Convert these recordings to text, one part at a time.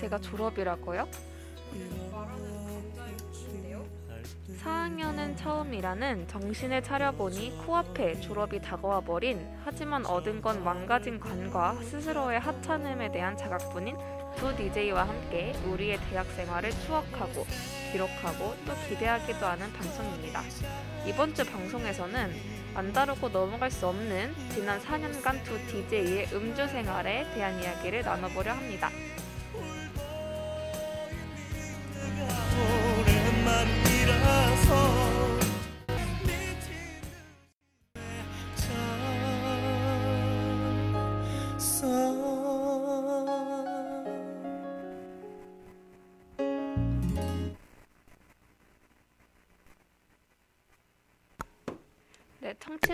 제가 졸업이라고요? 4학년은 처음이라는 정신을 차려보니 코앞에 졸업이 다가와 버린 하지만 얻은 건 망가진 관과 스스로의 하찮음에 대한 자각뿐인 두 DJ와 함께 우리의 대학 생활을 추억하고 기록하고 또 기대하기도 하는 방송입니다. 이번 주 방송에서는 안 다루고 넘어갈 수 없는 지난 4년간 두 DJ의 음주 생활에 대한 이야기를 나눠보려 합니다.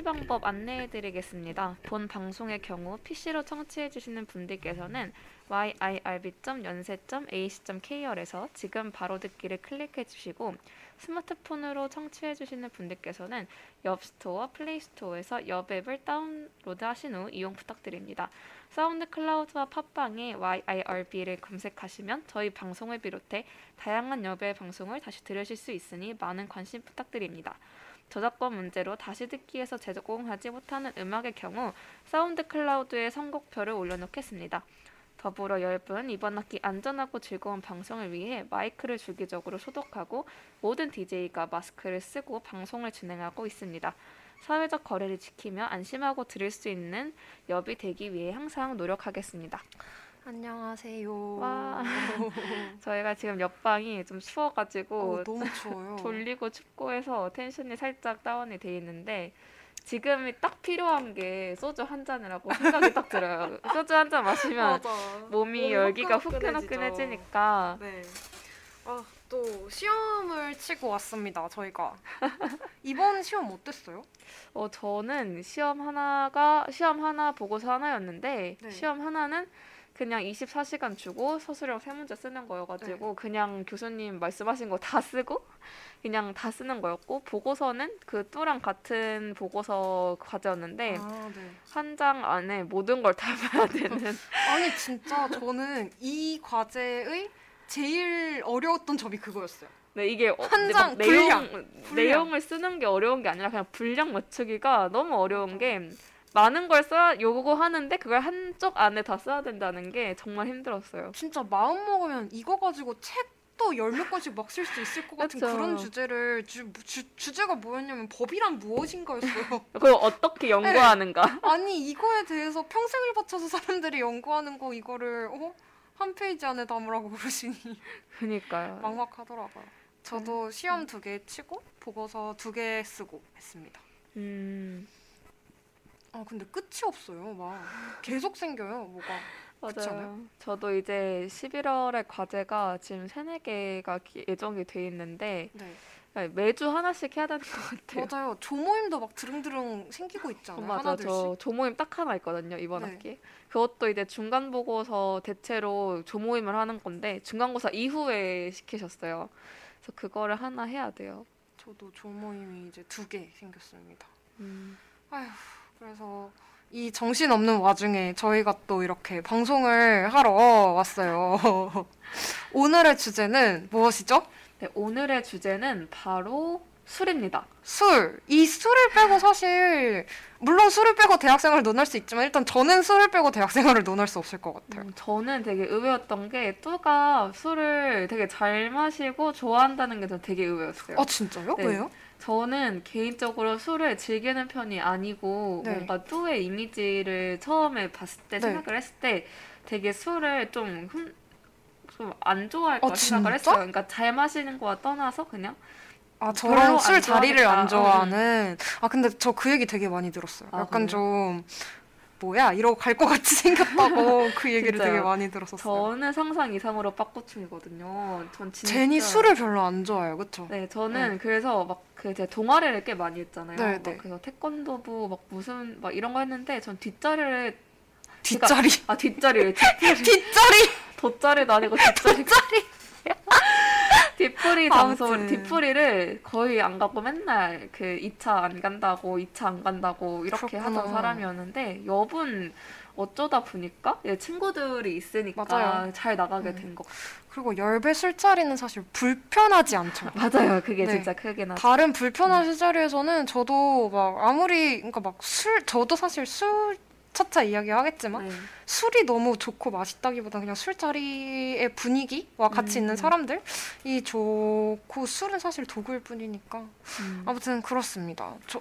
방법 안내해 드리겠습니다. 본 방송의 경우 PC로 청취해 주시는 분들께서는 yirb.yonsei.ac.kr에서 지금 바로 듣기를 클릭해 주시고 스마트폰으로 청취해 주시는 분들께서는 앱 스토어, 플레이 스토어에서 엽 앱을 다운로드 하신 후 이용 부탁드립니다. 사운드 클라우드와 팟빵에 YIRB를 검색하시면 저희 방송을 비롯해 다양한 엽의 방송을 다시 들으실 수 있으니 많은 관심 부탁드립니다. 저작권 문제로 다시 듣기에서 제공하지 못하는 음악의 경우 사운드 클라우드에 선곡표를 올려놓겠습니다. 더불어 엽은 이번 학기 안전하고 즐거운 방송을 위해 마이크를 주기적으로 소독하고 모든 DJ가 마스크를 쓰고 방송을 진행하고 있습니다. 사회적 거리를 지키며 안심하고 들을 수 있는 엽이 되기 위해 항상 노력하겠습니다. 안녕하세요. 와. 저희가 지금 엽방이 좀 추워가지고 어, 너무 추워요. 졸리고 춥고 해서 텐션이 살짝 다운이 돼 있는데 지금이 딱 필요한 게 소주 한 잔이라고 생각이 딱 들어요. 소주 한 잔 마시면. 몸이 열기가. 후끈후끈해지니까 네. 아, 또 시험을 치고 왔습니다. 저희가 이번 시험 어땠어요? 어 저는 시험 하나가 시험 하나 보고서 하나였는데 네. 시험 하나는 그냥 24시간 주고 서술형 세 문제 쓰는 거여가지고 네. 그냥 교수님 말씀하신 거 다 쓰고 그냥 다 쓰는 거였고 보고서는 그 또랑 같은 보고서 과제였는데 아, 네. 한장 안에 모든 걸다 봐야 되는 아니 진짜 저는 이 과제의 제일 어려웠던 점이 그거였어요. 네 이게 어, 한 근데 장막 분량, 내용 분량. 내용을 쓰는 게 어려운 게 아니라 그냥 분량 맞추기가 너무 어려운 게 많은 걸 써야 요구하는데 그걸 한쪽 안에 다 써야 된다는 게 정말 힘들었어요. 진짜 마음 먹으면 이거 가지고 책도 열몇 권씩 막 쓸 수 있을 것 같은 그쵸. 그런 주제를 주, 주, 주제가 뭐였냐면 법이란 무엇인가였어요. 그걸 어떻게 연구하는가? 아니 이거에 대해서 평생을 바쳐서 사람들이 연구하는 거 이거를 어? 한 페이지 안에 담으라고 그러시니 그니까요. 막막하더라고요. 저도 시험 두 개 치고 보고서 두 개 쓰고 했습니다. 음 아 근데 끝이 없어요. 막 계속 생겨요. 뭐가. 맞아요. 저도 이제 11월에 과제가 지금 세네 개가 기- 예정이 돼 있는데 네. 매주 하나씩 해야 되는 것 같아요. 맞아요. 조모임도 막 드릉드릉 생기고 있잖아요. 어, 맞아. 저 조모임 딱 하나 있거든요 이번 네. 학기. 그것도 이제 중간 보고서 대체로 조모임을 하는 건데 중간고사 이후에 시키셨어요. 그래서 그거를 하나 해야 돼요. 저도 조모임이 이제 두 개 생겼습니다. 음. 아휴, 그래서 이 정신 없는 와중에 저희가 또 이렇게 방송을 하러 왔어요. 오늘의 주제는 무엇이죠? 네, 오늘의 주제는 바로 술입니다. 술. 이 술을 빼고 사실 물론 술을 빼고 대학생활을 논할 수 있지만 일단 저는 술을 빼고 대학생활을 논할 수 없을 것 같아요. 음, 저는 되게 의외였던 게 뚜가 술을 되게 잘 마시고 좋아한다는 게전 되게 의외였어요. 아 진짜요? 네. 왜요? 저는 개인적으로 술을 즐기는 편이 아니고 네. 뭔가 뚜의 이미지를 처음에 봤을 때 네. 생각을 했을 때 되게 술을 좀좀안 좋아할 거라 아, 생각을 진짜? 했어요. 그러니까 잘 마시는 거와 떠나서 그냥 아 저랑 안술 자리를 안 좋아하겠다. 좋아하는. 아 근데 저 그 얘기 되게 많이 들었어요. 아, 약간 그래요? 좀 뭐야 이러고 갈 것 같이 생겼다고 그 얘기를? 되게 많이 들었었어요. 저는 상상 이상으로 빠꾸충이거든요. 전 진짜 제니 술을 별로 안 좋아해요, 그쵸? 네, 저는 그래서 막그 제가 동아리를 꽤 많이 했잖아요. 네, 막 네. 그래서 태권도부 막 무슨 막 이런 거 했는데 전 뒷자리를 뒷자리. 아 뒷자리를 뒷자리 뒷자리. 돗자리도 아니고 뒷자리 뒷풀이 장소 아무튼. 뒷풀이를 거의 안 가고 맨날 그 2차 안 간다고 2차 안 간다고 이렇게 그렇구나. 하던 사람이었는데 여분 어쩌다 보니까 예, 친구들이 있으니까 맞아요. 잘 나가게 음. 된것 같아요. 그리고 열배 술자리는 사실 불편하지 않죠. 맞아요. 그게 네. 진짜 크긴 하죠. 다른 불편한 술자리에서는 저도 막 아무리 그러니까 막 술 저도 사실 술 차차 이야기하겠지만 네. 술이 너무 좋고 맛있다기보다 그냥 술자리의 분위기와 같이 음. 있는 사람들이 좋고 술은 사실 도구일 뿐이니까 음. 아무튼 그렇습니다. 저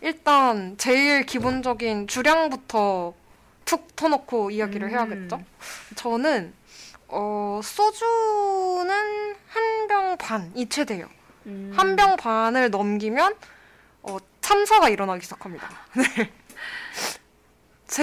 일단 제일 기본적인 주량부터 툭 터놓고 이야기를 음. 해야겠죠. 저는 어 소주는 한 병 반이 최대예요. 음. 한병 반을 넘기면 어, 참사가 일어나기 시작합니다. 네.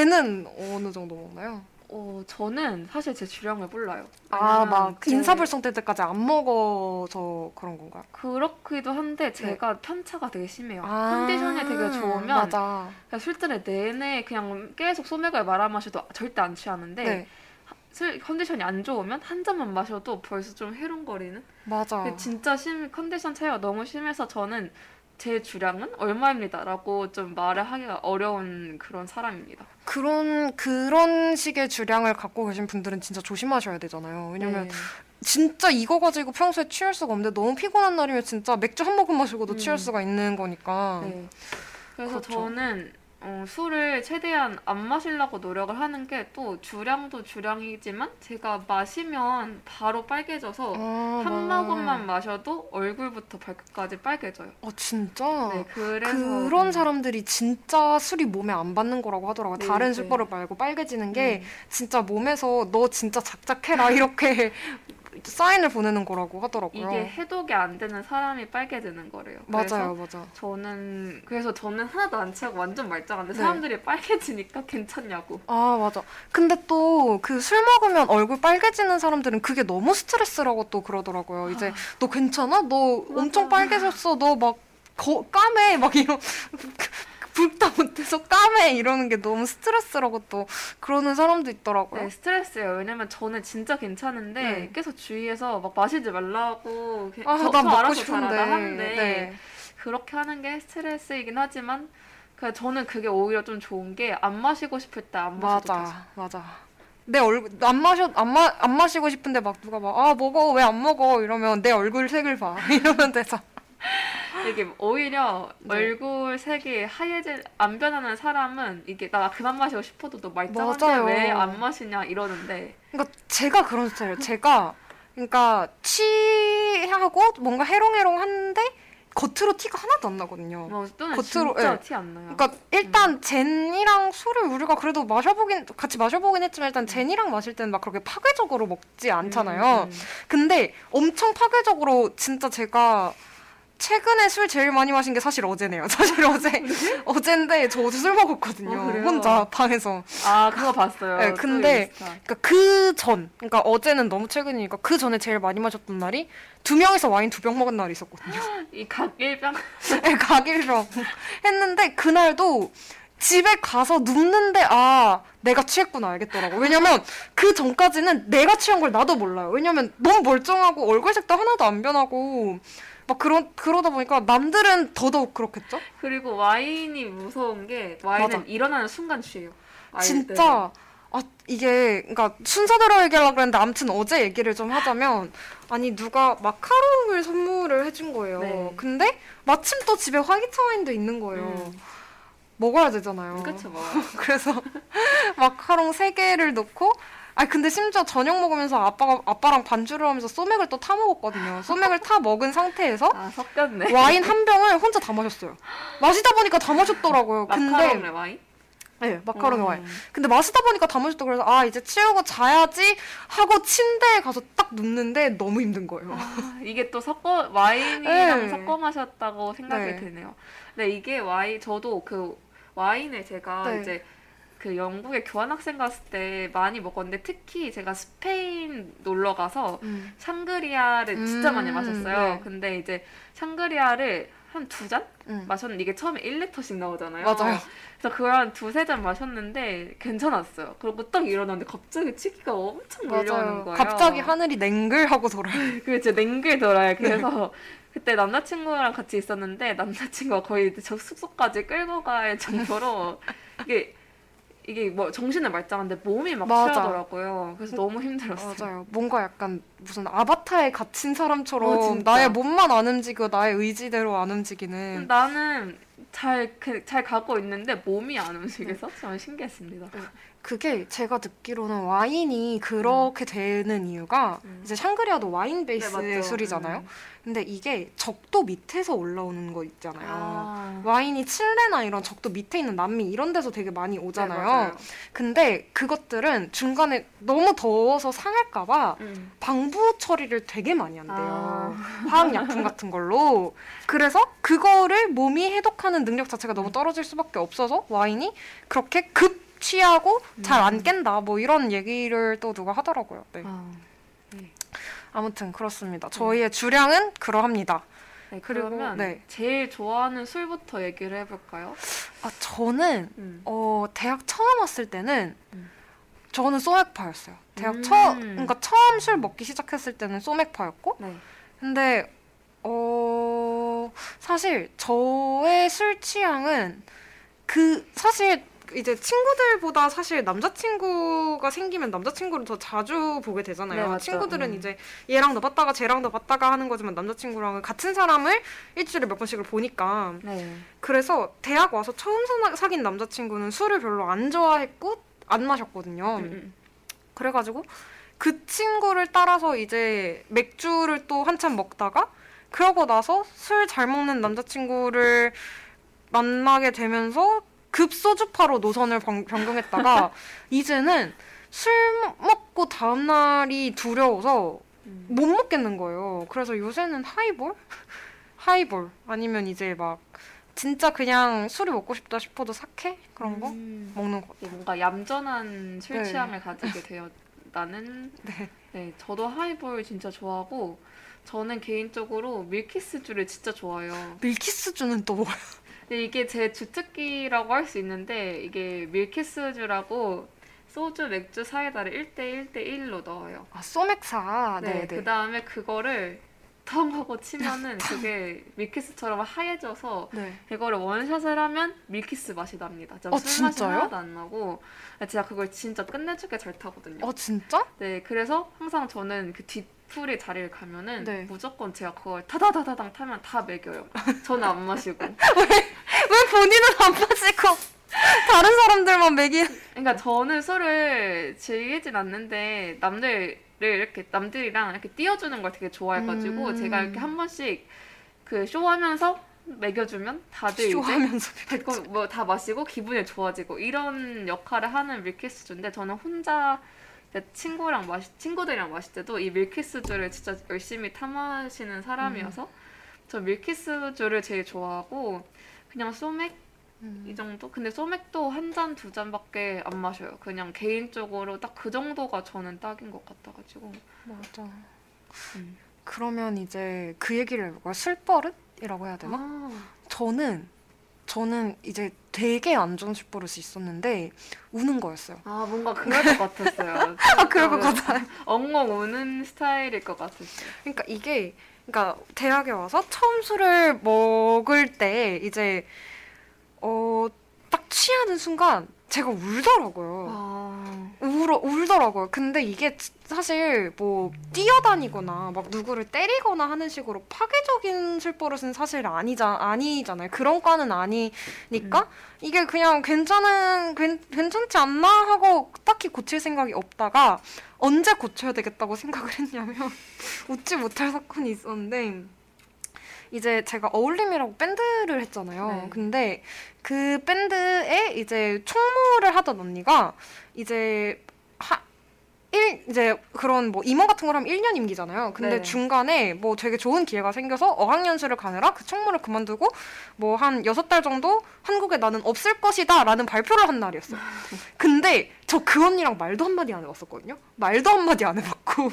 쟤는 어느 정도 먹나요? 어, 저는 사실 제 주량을 몰라요. 아, 막 제- 인사불성 때 때까지 안 먹어서 그런 건가요? 그렇기도 한데 제가 편차가 되게 심해요. 네. 아, 컨디션이 되게 좋으면 맞아. 술자리 내내 그냥 계속 소맥을 말아 마셔도 절대 안 취하는데 네, 술 컨디션이 안 좋으면 한 잔만 마셔도 벌써 좀 해롱거리는. 맞아. 진짜 심 컨디션 차이가 너무 심해서 저는 제 주량은 얼마입니다라고 좀 말을 하기가 어려운 그런 사람입니다. 그런 그런 식의 주량을 갖고 계신 분들은 진짜 조심하셔야 되잖아요. 왜냐면 네. 진짜 이거 가지고 평소에 취할 수가 없는데 너무 피곤한 날이면 진짜 맥주 한 모금 마시고도 음. 취할 수가 있는 거니까. 네. 그래서 그렇죠. 저는 어, 술을 최대한 안 마시려고 노력을 하는 게 또 주량도 주량이지만 제가 마시면 바로 빨개져서 아, 한 맞아. 모금만 마셔도 얼굴부터 발끝까지 빨개져요. 어 진짜. 네, 그래서 그런 음, 사람들이 진짜 술이 몸에 안 받는 거라고 하더라고요. 네, 다른 네. 술버릇 말고 빨개지는 게 음. 진짜 몸에서 너 진짜 작작해라 이렇게 사인을 보내는 거라고 하더라고요. 이게 해독이 안 되는 사람이 빨개지는 거래요. 맞아요, 맞아. 저는 그래서 저는 하나도 안 취하고 완전 말짱한데 네. 사람들이 빨개지니까 괜찮냐고. 아, 맞아. 근데 또 그 술 먹으면 얼굴 빨개지는 사람들은 그게 너무 스트레스라고 또 그러더라고요. 이제 너 괜찮아? 너 엄청 맞아. 빨개졌어. 너막 까매 막 이런 불다 못해서 까매 이러는 게 너무 스트레스라고 또 그러는 사람도 있더라고요. 네, 스트레스예요. 왜냐면 저는 진짜 괜찮은데 네. 계속 주위에서 막 마시지 말라고 게- 아, 저, 난 저 먹고 알아서 싶은데. 하는데 네. 그렇게 하는 게 스트레스이긴 하지만 그 저는 그게 오히려 좀 좋은 게 안 마시고 싶을 때 안 마셔도 돼서. 맞아, 맞아. 내 얼굴 안 마셔 안, 마, 안 마시고 싶은데 막 누가 막 아 먹어 왜 안 먹어 이러면 내 얼굴 색을 봐 이러면 돼서 이게 오히려 네. 얼굴 색이 하얘질 안 변하는 사람은 이게 나 그만 마시고 싶어도 너 말짱한데 맞아요. 왜안 마시냐 이러는데 그러니까 제가 그런 스타일이에요. 제가 그러니까 취하고 뭔가 해롱해롱한데 겉으로 티가 하나도 안 나거든요. 뭐 또는 겉으로, 예. 티안 나요. 그러니까 일단 젠이랑 술을 우리가 그래도 마셔보긴 같이 마셔보긴 했지만 일단 젠이랑 마실 때는 막 그렇게 파괴적으로 먹지 않잖아요. 음, 음. 근데 엄청 파괴적으로 진짜 제가 최근에 술 제일 많이 마신 게 사실 어제네요. 사실 어제 어제인데 저 어제 술 먹었거든요. 어? 혼자 방에서. 아 그거 봤어요. 네, 또 근데 인스타. 그러니까 그 전, 그러니까 어제는 너무 최근이니까 그 전에 제일 많이 마셨던 날이 두 명이서 와인 두 병 먹은 날이 있었거든요. 이 각일병 네, 가기로 했는데 그날도 집에 가서 눕는데 아 내가 취했구나 알겠더라고. 왜냐면 그 전까지는 내가 취한 걸 나도 몰라요. 왜냐면 너무 멀쩡하고 얼굴 색도 하나도 안 변하고 막 그러 그러다 보니까 남들은 더더욱 그렇겠죠. 그리고 와인이 무서운 게 와인은 맞아. 일어나는 순간 취해요. 진짜 아 이게 그러니까 순서대로 얘기하려고 그랬는데 아무튼 어제 얘기를 좀 하자면 아니 누가 마카롱을 선물을 해준 거예요. 네. 근데 마침 또 집에 화이트 와인도 있는 거예요. 음. 먹어야 되잖아요. 뭐. 그래서 마카롱 세 개를 넣고 아 근데 심지어 저녁 먹으면서 아빠가 아빠랑 반주를 하면서 소맥을 또 타 먹었거든요. 소맥을 타 먹은 상태에서 아 섞였네. 와인 한 병을 혼자 다 마셨어요. 마시다 보니까 다 마셨더라고요. 마카롱 근데 와인? 네, 마카롱 음. 와인. 근데 마시다 보니까 다 마셨다 그래서 아 이제 치우고 자야지 하고 침대에 가서 딱 눕는데 너무 힘든 거예요. 아, 이게 또 섞어 와인이랑 네. 섞어 마셨다고 생각이 네. 드네요. 근데 이게 와인 저도 그 와인을 제가 네. 이제 그 영국에 교환학생 갔을 때 많이 먹었는데 특히 제가 스페인 놀러 가서 음. 샹그리아를 진짜 음, 많이 마셨어요. 네. 근데 이제 샹그리아를 한 두 잔 음. 마셨는데 이게 처음에 1리터씩 나오잖아요. 맞아요. 그래서 그걸 한 두세 잔 마셨는데 괜찮았어요. 그리고 딱 일어났는데 갑자기 치기가 엄청 몰려오는. 거예요. 갑자기 하늘이 냉글하고 돌아요. 진짜 냉글 돌아요. 네. 그래서 그때 남자친구랑 같이 있었는데 남자친구가 거의 저 숙소까지 끌고 갈 정도로 이게 이게 뭐 정신은 말짱한데 몸이 막 맞아. 취하더라고요. 그래서 너무 힘들었어요. 맞아요. 뭔가 약간 무슨 아바타에 갇힌 사람처럼 어. 나의 몸만 안 움직이고 나의 의지대로 안 움직이는 나는 잘, 그, 잘 가고 있는데 몸이 안 움직여서 저는 신기했습니다. 그게 제가 듣기로는 와인이 그렇게 되는 이유가 음. 이제 샹그리아도 와인 네, 베이스 맞죠. 술이잖아요. 음. 근데 이게 적도 밑에서 올라오는 거 있잖아요. 아. 와인이 칠레나 이런 적도 밑에 있는 남미 이런 데서 되게 많이 네, 오잖아요. 맞아요. 근데 그것들은 중간에 너무 더워서 상할까봐 음. 방부 처리를 되게 많이 한대요. 아. 화학약품 같은 걸로. 그래서 그거를 몸이 해독하는 능력 자체가 음. 너무 떨어질 수밖에 없어서 와인이 그렇게 급 취하고 잘안 음. 깬다. 뭐 이런 얘기를 또 누가 하더라고요. 네. 아. 아무튼 그렇습니다. 저희의 주량은 그러합니다. 네, 그리고, 그러면 네. 제일 좋아하는 술부터 얘기를 해볼까요? 아, 저는 음. 어, 대학 처음 왔을 때는 음. 저는 소맥파였어요. 대학 음. 처음 그러니까 처음 술 먹기 시작했을 때는 소맥파였고 네. 근데 어 사실 저의 술 취향은 그 사실 이제 친구들보다 사실 남자친구가 생기면 남자친구를 더 자주 보게 되잖아요. 네. 친구들은 음. 이제 얘랑도 봤다가 쟤랑도 봤다가 하는 거지만 남자친구랑은 같은 사람을 일주일에 몇 번씩을 보니까 네. 그래서 대학 와서 처음 사- 사귄 남자친구는 술을 별로 안 좋아했고 안 마셨거든요. 음, 음. 그래가지고 그 친구를 따라서 이제 맥주를 또 한참 먹다가 그러고 나서 술 잘 먹는 남자친구를 만나게 되면서 급 소주파로 노선을 변- 변경했다가 이제는 술 먹고 다음 날이 두려워서 음. 못 먹겠는 거예요. 그래서 요새는 하이볼? 하이볼 아니면 이제 막 진짜 그냥 술이 먹고 싶다 싶어도 사케 그런 거 음. 먹는 거. 이게 뭔가 얌전한 술 네. 취향을 가지게 되었다는 네. 네, 저도 하이볼 진짜 좋아하고 저는 개인적으로 밀키스주를 진짜 좋아해요. 밀키스주는 또 뭐야? 근데 이게 제 주특기라고 할 수 있는데 이게 밀키스주라고 소주, 맥주, 사이다를 1대 1 대 1로 넣어요. 아 소맥사. 네, 네, 네. 그 다음에 그거를 텅 하고 치면은 그게 밀키스처럼 하얘져서 네. 이거를 원샷을 하면 밀키스 맛이 납니다. 진짜 어, 술 맛이 진짜요? 하나도 안 나고 진짜 그걸 진짜 끝내주게 잘 타거든요. 어 진짜? 네, 그래서 항상 저는 그 뒤풀이 자리를 가면은 네. 무조건 제가 그걸 타다다다당 타면 다 먹여요. 저는 안 마시고. 왜 본인은 안 마시고 다른 사람들만 먹이? 그러니까 저는 술을 즐기진 않는데 남들을 이렇게 남들이랑 이렇게 띄워주는 걸 되게 좋아해가지고 음. 제가 이렇게 한 번씩 그 쇼하면서 먹여주면 다들 이제 쇼하면서 뭐다 마시고 기분이 좋아지고 이런 역할을 하는 밀키스주인데 저는 혼자 이제 친구랑 마시 친구들이랑 마실 때도 이 밀키스주를 진짜 열심히 타 마시는 사람이어서 저 밀키스주를 제일 좋아하고 그냥 소맥 음. 이 정도? 근데 소맥도 한 잔 두 잔밖에 안 마셔요. 그냥 개인적으로 딱 그 정도가 저는 딱인 것 같아가지고. 맞아. 음. 그러면 이제 그 얘기를 해볼까요? 술버릇이라고 해야 되나? 아, 저는 저는 이제 되게 안 좋은 술버릇이 있었는데 우는 거였어요. 아 뭔가 그럴 것 같았어요. 아 그럴 것좀 같아요. 엉엉 우는 스타일일 것 같았어요. 그러니까 이게 그러니까 대학에 와서 처음 술을 먹을 때 이제 어 딱 취하는 순간 제가 울더라고요. 아, 울어 울더라고요. 근데 이게 지- 사실 뭐 뛰어다니거나 막 누구를 때리거나 하는 식으로 파괴적인 술버릇은 사실 아니자 아니잖아요. 그런 과는 아니니까 이게 그냥 괜찮은 괜, 괜찮지 않나 하고 딱히 고칠 생각이 없다가 언제 고쳐야 되겠다고 생각을 했냐면 웃지 못할 사건이 있었는데 이제 제가 어울림이라고 밴드를 했잖아요. 네. 근데 그 밴드에 이제 총무를 하던 언니가 이제 하, 일 이제 그런 뭐 임원 같은 걸 하면 1년 임기잖아요. 근데 네. 중간에 뭐 되게 좋은 기회가 생겨서 어학연수를 가느라 그 총무를 그만두고 뭐 한 여섯 달 정도 한국에 나는 없을 것이다 라는 발표를 한 날이었어요. 근데 저 그 언니랑 말도 한마디 안 해봤었거든요. 말도 한마디 안 해봤고.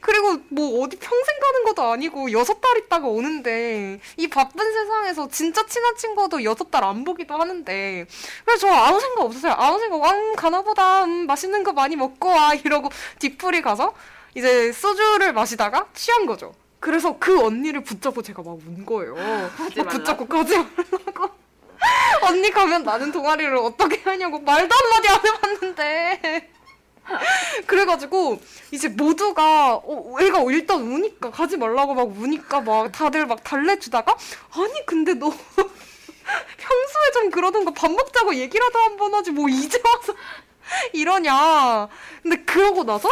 그리고 뭐 어디 평생 가는 것도 아니고 여섯 달 있다가 오는데 이 바쁜 세상에서 진짜 친한 친구도 여섯 달 안 보기도 하는데 그래서 저 아무 생각 없었어요. 아무 생각 음 가나보다 음 맛있는 거 많이 먹고 와 이러고 뒤풀이 가서 이제 소주를 마시다가 취한 거죠. 그래서 그 언니를 붙잡고 제가 막 운 거예요. 막. 붙잡고 가지 말라고. 언니 가면 나는 동아리를 어떻게 하냐고 말도 한마디 안 해봤는데. 그래가지고 이제 모두가 어, 애가 일단 우니까 가지 말라고 막 우니까 막 다들 막 달래주다가 아니 근데 너 평소에 좀 그러던가 밥 먹자고 얘기라도 한 번 하지 뭐 이제 와서 이러냐. 근데 그러고 나서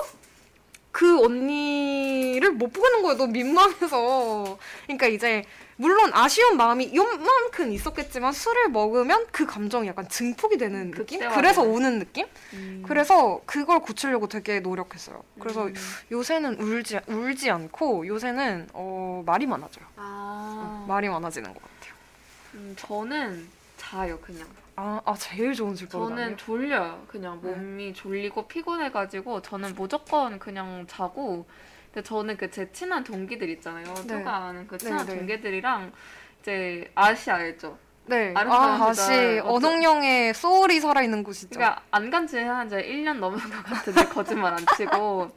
그 언니를 못 보는 거예요 너무 민망해서 그러니까 이제 물론 아쉬운 마음이 요만큼 있었겠지만 술을 먹으면 그 감정이 약간 증폭이 되는 느낌? 극대화되는. 그래서 오는 느낌? 음. 그래서 그걸 고치려고 되게 노력했어요. 그래서 음. 요새는 울지 울지 않고 요새는 어, 말이 많아져요. 아, 말이 많아지는 것 같아요. 음, 저는 자요 그냥. 아, 아 제일 좋은 술버릇 저는 아니에요? 졸려요. 그냥 네. 몸이 졸리고 피곤해가지고 저는 무조건 그냥 자고. 근데 저는 그 제 친한 동기들 있잖아요. 네. 누가 아는 그 친한 네, 네. 동기들이랑 이제 아시 알죠? 네. 아, 어쩌- 언홍영의 소울이 살아있는 곳이죠. 그러니까 안 간지 한 이제 1년 넘은 것 같은데 거짓말 안 치고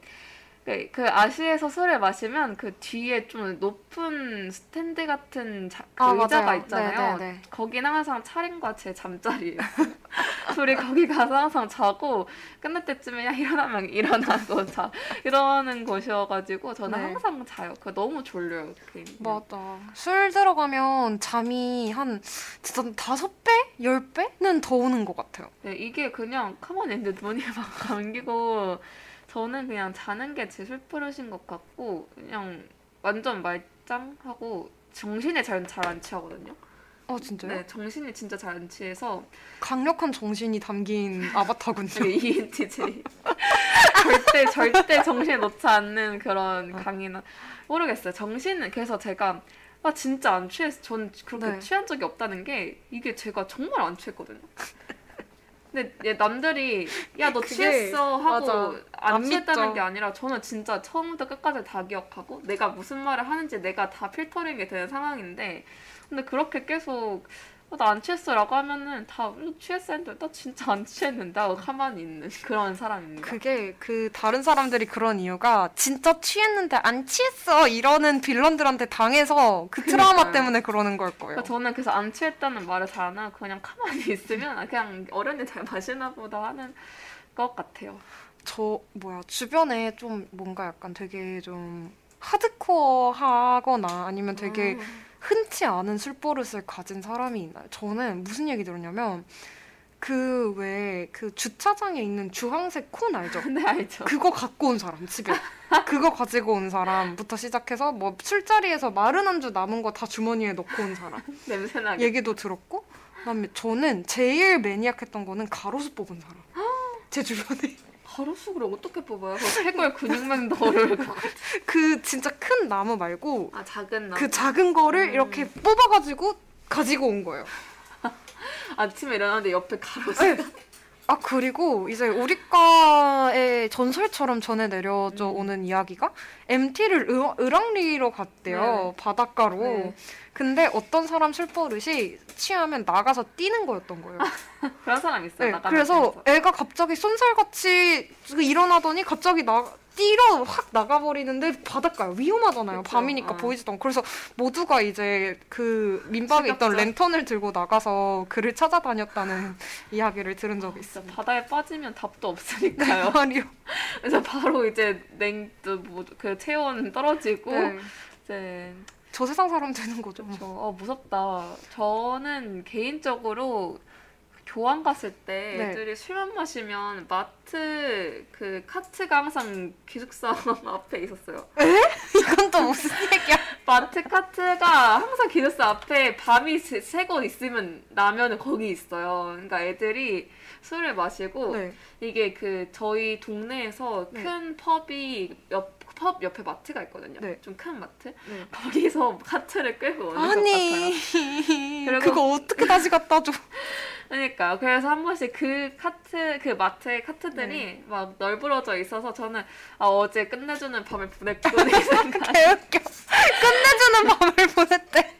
그, 그 아시에서 술을 마시면 그 뒤에 좀 높은 스탠드 같은 자, 그 아, 의자가 맞아요. 있잖아요. 네, 네, 네. 거기는 항상 차림과 제 잠자리예요. 둘이 거기 가서 항상 자고 끝날 때쯤에 야 일어나면 일어나고 자 이러는 곳이어가지고 저는 네. 항상 자요. 그 너무 졸려요. 그 맞아. 술 들어가면 잠이 한 진짜 다섯 배, 열 배는 더 오는 것 같아요. 네, 이게 그냥 가만히 있는데 눈이 막 감기고 저는 그냥 자는 게제 술버릇인 것 같고 그냥 완전 말짱하고 정신에 잘잘안 취하거든요. 아 진짜요? 네, 정신이 진짜 잘 안 취해서 강력한 정신이 담긴 아바타군요. 되게 ENTJ 절대 절대 정신에 놓지 않는 그런 강인한 모르겠어요. 정신은 그래서 제가 아 진짜 안 취해서 전 그렇게 네. 취한 적이 없다는 게 이게 제가 정말 안 취했거든요. 근데 얘 남들이 야 너 그게- 취했어 하고 맞아. 안, 안 취했다는 믿죠. 게 아니라 저는 진짜 처음부터 끝까지 다 기억하고 내가 무슨 말을 하는지 내가 다 필터링이 되는 상황인데 근데 그렇게 계속 어, 나안 취했어라고 하면은 다 어, 취했어 했는데 나 진짜 안 취했는데 하고 가만히 있는 그런 사람입니다. 그게 그 다른 사람들이 그런 이유가 진짜 취했는데 안 취했어 이러는 빌런들한테 당해서 그 트라우마 그러니까요. 때문에 그러는 걸 거예요. 그러니까 저는 그래서 안 취했다는 말을 잘 안 하고 그냥 가만히 있으면 아, 그냥 어른이 잘 마시나 보다 하는 것 같아요. 저 뭐야 주변에 좀 뭔가 약간 되게 좀 하드코어 하거나 아니면 되게 아, 흔치 않은 술버릇을 가진 사람이 있나요? 저는 무슨 얘기 들었냐면 그왜그 주차장에 있는 주황색 콘 알죠? 네 알죠. 그거 갖고 온 사람 집에 그거 가지고 온 사람부터 시작해서 뭐 술자리에서 마른 안주 남은 거 다 주머니에 넣고 온 사람 냄새나게. 얘기도 들었고 그다음에 저는 제일 매니악했던 거는 가로수 뽑은 사람 제 주변에 가로수를 어떻게 뽑아요? 그 해골 근육맨더를 그거. 그 진짜 큰 나무 말고 아 작은 나무. 그 작은 거를 음. 이렇게 뽑아가지고 가지고 온 거예요. 아침에 일어났는데 옆에 가로수. 네. 아 그리고 이제 우리 과의 전설처럼 전해 내려져 음. 오는 이야기가 MT를 을왕리로 갔대요 바닷가로. 네. 근데 어떤 사람 술 버릇이 취하면 나가서 뛰는 거였던 거예요. 그런 사람 있어요. 네, 그래서 그래서. 애가 갑자기 쏜살같이 일어나더니 갑자기 나 뛰러 확 나가버리는데 바닷가요. 위험하잖아요. 그쵸, 밤이니까 어. 보이지도 않고. 그래서 모두가 이제 그 민박에 있던. 랜턴을 들고 나가서 그를 찾아다녔다는 이야기를 들은 적이 있습니다. 바다에 빠지면 답도 없으니까요. 말이요. 그래서 바로 이제 냉뭐그 체온 떨어지고 네. 이제 저 세상 사람 되는 거죠. 저, 어, 무섭다. 저는 개인적으로 교환 갔을 때 네. 애들이 술만 마시면 마트 그 카트가 항상 기숙사 앞에 있었어요. 이건 또 무슨 얘기야? 마트 카트가 항상 기숙사 앞에 밤이 새- 새고 있으면 나면 거기 있어요. 그러니까 애들이 술을 마시고 네. 이게 그 저희 동네에서 네. 큰 펍이 옆, 펍 옆에 마트가 있거든요. 네. 좀 큰 마트. 네. 거기서 카트를 끌고 오는. 아니 그리고- 그거 어떻게 다시 갖다 줘? 그러니까 그래서 한 번씩 그 카트 그 마트의 카트들이 네. 막 널브러져 있어서 저는 아, 어제 끝내주는 밤을 보냈구나 이 생각 개웃겨. 끝내주는 밤을 보냈대.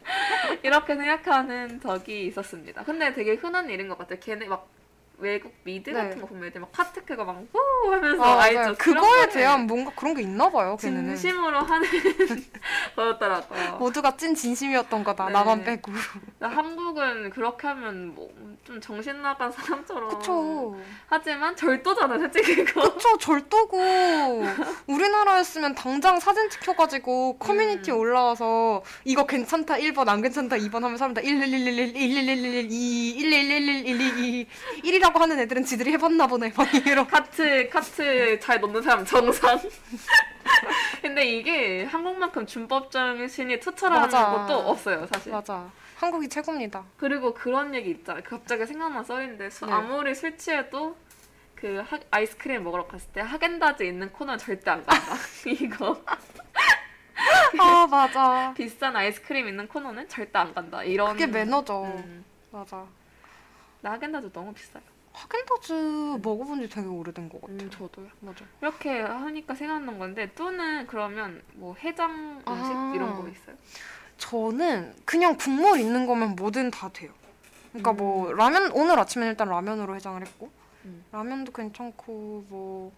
이렇게 생각하는 적이 있었습니다. 근데 되게 흔한 일인 것 같아요. 걔네 막 외국 미드 네. 같은 거 보면 애들 막 파트크가 막후 하면서 아, 알죠? 그거에 대한 뭔가 그런 게 있나 봐요. 걔네는. 진심으로 하는 거였더라고요. 모두가 찐 진심이었던 거다. 네. 나만 빼고. 한국은 그렇게 하면 뭐 좀 정신 나간 사람처럼 그쵸. 하지만 절도잖아 솔직히 그거. 그쵸. 절도고. 우리나라였으면 당장 사진 찍혀가지고 커뮤니티 에 음. 올라와서 이거 괜찮다 1번, 안 괜찮다 2번 하면 사람들 111111, 1111, 2, 1111, 122, 1이라고 하는 애들은 지들이 해봤나 보네. 막 이러. 카트 카트 잘 넣는 사람 정상. 근데 이게 한국만큼 준법 정신이 투철하는 맞아. 것도 없어요 사실. 맞아. 한국이 최고입니다. 그리고 그런 얘기 있잖아. 갑자기 생각난 썰인데 수- 네. 아무리 술 취해도 그 하- 아이스크림 먹으러 갔을 때 하겐다즈 있는 코너는 절대 안 간다. 이거 아, 맞아. 비싼 아이스크림 있는 코너는 절대 안 간다. 이런 그게 매너죠. 음. 맞아. 나 하겐다즈 너무 비싸요. 하겐다즈 먹어본 지 되게 오래된 것 같아요. 음, 저도요. 맞아. 이렇게 하니까 생각난 건데 뚜는 그러면 뭐 해장 음식 아. 이런 거 있어요? 저는 그냥 국물 있는 거면 뭐든 다 돼요. 그러니까 음. 뭐 라면 오늘 아침에 일단 라면으로 해장을 했고 음. 라면도 괜찮고 뭐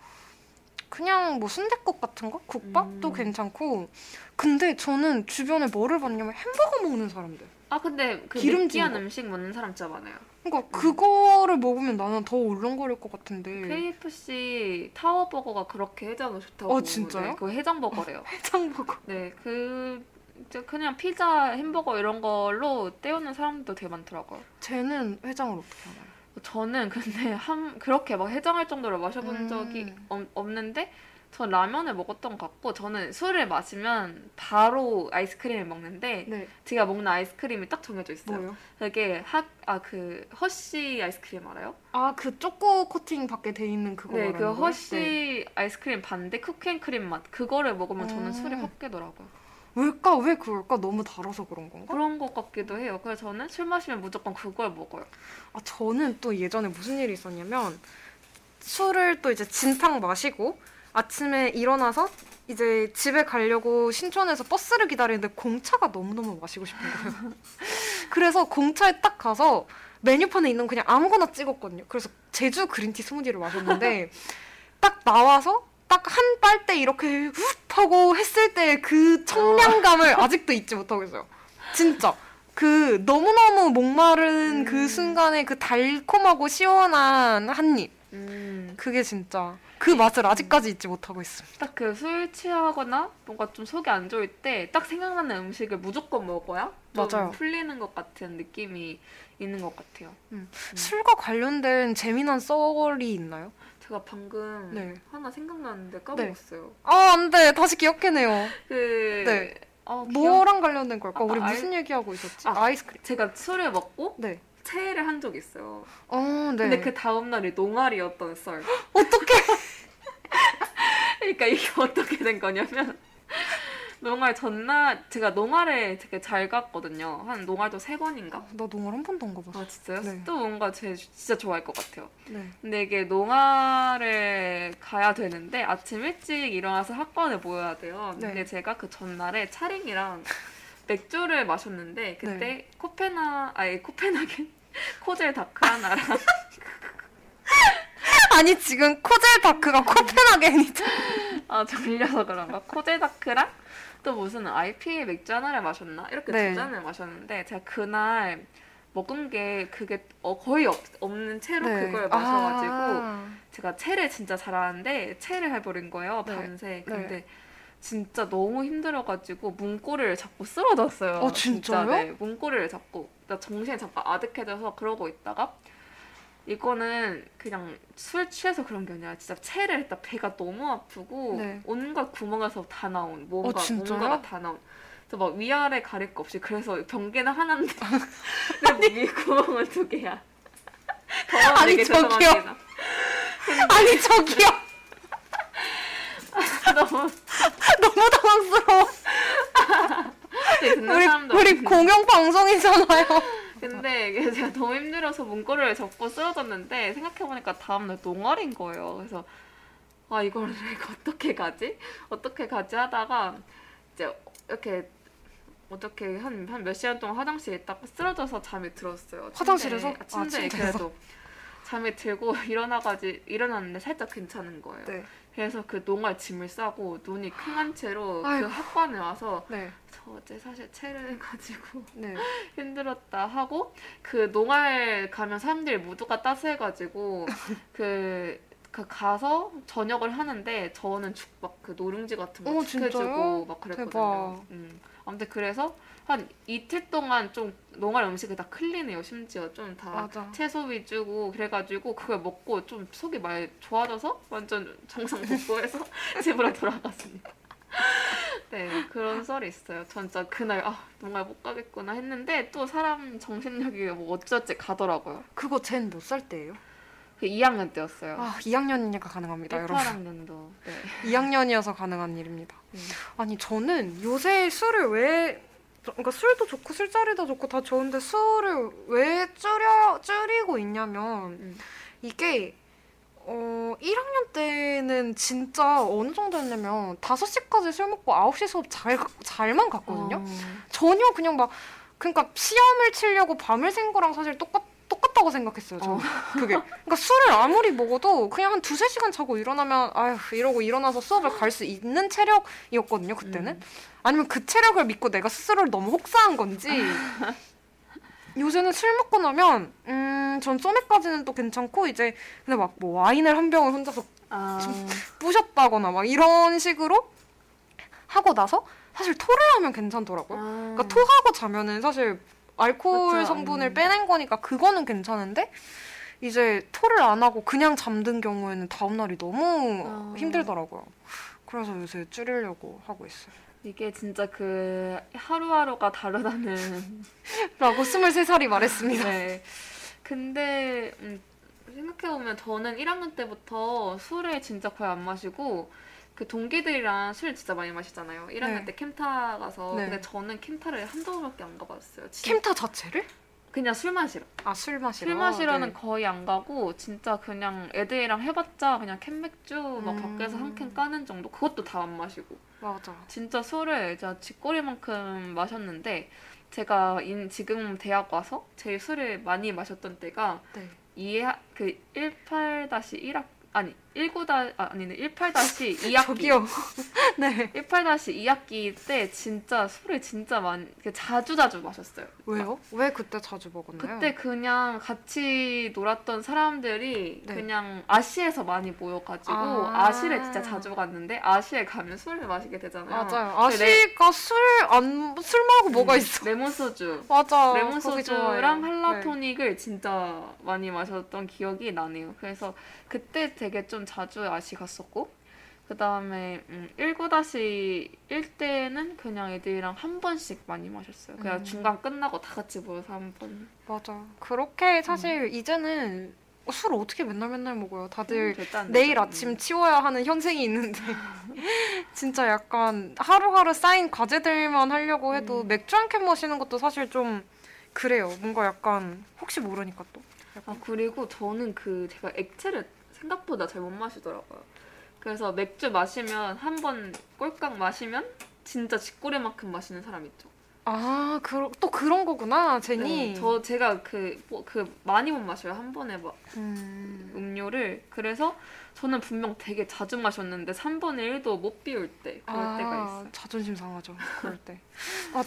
그냥 뭐 순댓국 같은 거 국밥도 음. 괜찮고 근데 저는 주변에 뭐를 봤냐면 햄버거 먹는 사람들. 아 근데 그 기름진 느끼한 거. 음식 먹는 사람 진짜 많아요. 그러니까 그거를 먹으면 나는 더 울렁거릴 것 같은데 KFC 타워 버거가 그렇게 해장이 좋다고. 어, 진짜요? 네, 그거 해장 버거래요. 해장 버거. 네, 그 이제 그냥 피자, 햄버거 이런 걸로 때우는 사람들도 되게 많더라고요. 쟤는 해장을 어떻게 하나요? 저는 근데 한 그렇게 막 해장할 정도로 마셔본 음. 적이 없, 없는데 전 라면을 먹었던 것 같고 저는 술을 마시면 바로 아이스크림을 먹는데 네. 제가 먹는 아이스크림이 딱 정해져 있어요. 뭐요? 그게 학아그 허쉬 아이스크림 알아요? 아 그 초코 코팅 밖에 돼 있는 그거 네, 그? 허쉬 네. 아이스크림 바인데 cookie and cream 맛 그거를 먹으면 저는 음. 술이 확 깨더라고요. 왜일까? 왜 그럴까? 너무 달아서 그런 건가? 그런 것 같기도 해요. 그래서 저는 술 마시면 무조건 그걸 먹어요. 아, 저는 또 예전에 무슨 일이 있었냐면 술을 또 이제 진탕 마시고 아침에 일어나서 이제 집에 가려고 신촌에서 버스를 기다리는데 공차가 너무너무 마시고 싶은 거예요. 그래서 공차에 딱 가서 메뉴판에 있는 거 그냥 아무거나 찍었거든요. 그래서 제주 그린티 스무디를 마셨는데 딱 나와서 딱 한 빨대 이렇게 훅 하고 했을 때 그 청량감을 아직도 잊지 못하고 있어요. 진짜. 그 너무너무 목마른 음. 그 순간에 그 달콤하고 시원한 한 입. 음. 그게 진짜 그 맛을 아직까지 잊지 못하고 있습니다. 딱 그 술 취하거나 뭔가 좀 속이 안 좋을 때 딱 생각나는 음식을 무조건 먹어야 좀 맞아요. 풀리는 것 같은 느낌이 있는 것 같아요. 술과 관련된 재미난 썰이 있나요? 제가 방금 네. 하나 생각났는데 까먹었어요. 아, 안 돼. 다시 기억해내요. 그 네. 어, 기억- 뭐랑 관련된 걸까? 아, 우리 아, 무슨 얘기하고 있었지? 아. 아, 이스크림 제가 술을 먹고 네. 체해를 한 적이 있어요. 어, 네. 근데 그 다음 날이 농활이었던 썰. 어떻게? 그러니까 이게 어떻게 된 거냐면 농활 전날 제가 농활에 되게 잘 갔거든요. 한 농활도 세 번인가? 나 농활 한 번도 안 가봤어. 아 진짜요? 네. 또 뭔가 제 진짜 좋아할 것 같아요. 네. 근데 이게 농활을 가야 되는데 아침 일찍 일어나서 학원에 모여야 돼요. 네. 근데 제가 그 전날에 차링이랑 맥주를 마셨는데 그때 네. 코페나 아니 코펜하겐 코젤 다크 하나랑 아니 지금 코젤 다크가 코펜하겐이죠. 아 졸려서 그런가 코젤 다크랑 또 무슨 IPA 맥주 하나를 마셨나 이렇게 네. 두 잔을 마셨는데 제가 그날 먹은 게 그게 어, 거의 없, 없는 채로 그걸 마셔가지고 네. 아. 제가 채를 진짜 잘하는데 채를 해버린 거예요 네. 밤새. 네. 근데 진짜 너무 힘들어가지고 문고리를 잡고 쓰러졌어요. 어, 진짜, 진짜요? 네, 문고리를 잡고 나 정신이 잠깐 아득해져서 그러고 있다가 이거는 그냥 술 취해서 그런 게 아니라 진짜 체를 했다 배가 너무 아프고 네. 온갖 구멍에서 다 나온 뭔가 어? 뭔가가 다 나온. 그래서 막 위아래 가릴 거 없이 그래서 변기는 하나인데 위 구멍은 두 개야. 아니, 저기요. 아니 저기요. 너무 너무 당황스러워. 듣는 우리 사람도 우리. 공영 방송이잖아요. 근데 이게 제가 너무 힘들어서 문고리를 접고 쓰러졌는데 생각해보니까 다음날 농활인 거예요. 그래서 아 이걸 내가 어떻게 가지? 어떻게 가지 하다가 이제 이렇게 어떻게 한 한 몇 시간 동안 화장실에 있다가 쓰러져서 잠이 들었어요. 침대에. 화장실에서? 아, 침대에 아, 침대에서. 그래도 잠이 들고 일어나가지 일어났는데 살짝 괜찮은 거예요. 네. 그래서 그 농알 짐을 싸고 눈이 킁한 채로 아이고. 그 학관에 와서 네. 저 어제 사실 체를 해가지고 네. 힘들었다 하고 그 농알 가면 사람들이 모두가 따스해가지고 그, 그 가서 저녁을 하는데 저는 죽 막 그 노룽지 같은 거 어, 죽해주고 진짜요? 막 그랬거든요. 음. 아무튼 그래서 한 이틀 동안 좀 농알 음식이 다 클린해요. 심지어 좀 다. 채소 위주고 그래가지고 그걸 먹고 좀 속이 많이 좋아져서 완전 정상 복구해서 집으로 돌아갔습니다. 네 그런 썰이 있어요. 전 진짜 그날 아 정말 못 가겠구나 했는데 또 사람 정신력이 뭐 어찌어찌 가더라고요. 그거 쟨 몇 살 때예요? 그 2학년 때였어요. 아, 2학년이니까 가능합니다, 여러분. 18학년도. 네. 2학년이어서 가능한 일입니다. 음. 아니 저는 요새 술을 왜 그러니까 술도 좋고 술자리도 좋고 다 좋은데 술을 왜 줄여 줄이고 있냐면 음. 이게 어 1학년 때는 진짜 어느 정도였냐면 5시까지 술 먹고 9시 수업 잘 잘만 갔거든요. 어. 전혀 그냥 막 그러니까 시험을 치려고 밤을 샌 거랑 사실 똑같 똑같다고 생각했어요. 저는 어. 그게 그러니까 술을 아무리 먹어도 그냥 한 두세 시간 자고 일어나면 아휴 이러고 일어나서 수업을 갈 수 있는 체력이었거든요. 그때는 음. 아니면 그 체력을 믿고 내가 스스로를 너무 혹사한 건지 요새는 술 먹고 나면 음전 소맥까지는 또 괜찮고 이제 근데 막 뭐 와인을 한 병을 혼자서 아. 부셨다거나 막 이런 식으로 하고 나서 사실 토를 하면 괜찮더라고요. 아. 그러니까 토하고 자면은 사실 알코올 그쵸, 성분을 음. 빼낸 거니까 그거는 괜찮은데 이제 토를 안 하고 그냥 잠든 경우에는 다음 날이 너무 아. 힘들더라고요. 그래서 요새 줄이려고 하고 있어요. 이게 진짜 그 하루하루가 다르다는 라고 23살이 말했습니다. 네. 근데 음, 생각해보면 저는 1학년 때부터 술을 진짜 거의 안 마시고 그 동기들이랑 술 진짜 많이 마시잖아요. 1학년 네. 때 캠타 가서 네. 근데 저는 캠타를 한 번밖에 안 가봤어요. 진- 캠타 자체를? 그냥 술 마시러. 아, 술 마시러? 술 마시러는 네. 거의 안 가고 진짜 그냥 애들이랑 해봤자 그냥 캔 맥주 막 음. 밖에서 한 캔 까는 정도. 그것도 다 안 마시고. 맞아. 진짜 술을 진짜 쥐꼬리만큼 마셨는데 제가 인, 지금 대학 와서 제일 술을 많이 마셨던 때가 네. 이해 그 18-1학 아니 19 다 아, 아니네 18-2학기 저기요. 네. 18-2학기 때 진짜 술을 진짜 많이 그 자주 자주 마셨어요. 왜요? 왜 그때 자주 먹었나요? 그때 그냥 같이 놀았던 사람들이 네. 그냥 아시에서 많이 모여가지고 아. 아. 시를 진짜 자주 갔는데 아시에 가면 술을 마시게 되잖아요. 맞아요. 그 레- 아시가 술 안술 말고 뭐가 음, 있어? 레몬 소주. 맞아. 레몬 거기 소주랑 좋아해요. 네. 진짜 많이 마셨던 기억이 나네요. 그래서 그때 되게 좀 자주 아시 갔었고 그 다음에 음, 19-1 때는 그냥 애들이랑 한 번씩 많이 마셨어요. 그냥 음. 중간 끝나고 다 같이 모여서 한 번. 맞아. 그렇게 음. 사실 이제는 술 어떻게 맨날 맨날 먹어요. 다들 안 내일. 아침 치워야 하는 현생이 있는데 진짜 약간 하루하루 쌓인 과제들만 하려고 해도 음. 맥주 한 캔 마시는 것도 사실 좀 그래요. 뭔가 약간 혹시 모르니까 또. 아 그리고 저는 그 제가 액체를 생각보다 잘 못 마시더라고요. 그래서 맥주 마시면 한 번 꼴깍 마시면 진짜 쥐꼬리만큼 마시는 사람 있죠. 아, 그, 또 그런 거구나, 제니. 네, 저 제가 그, 뭐, 그 많이 못 마셔요 한 번에 막 음. 음료를 그래서 저는 분명 되게 자주 마셨는데 3분의 1도 못 비울 때 그럴 때가 있어요. 자존심 상하죠. 그럴 때. 아,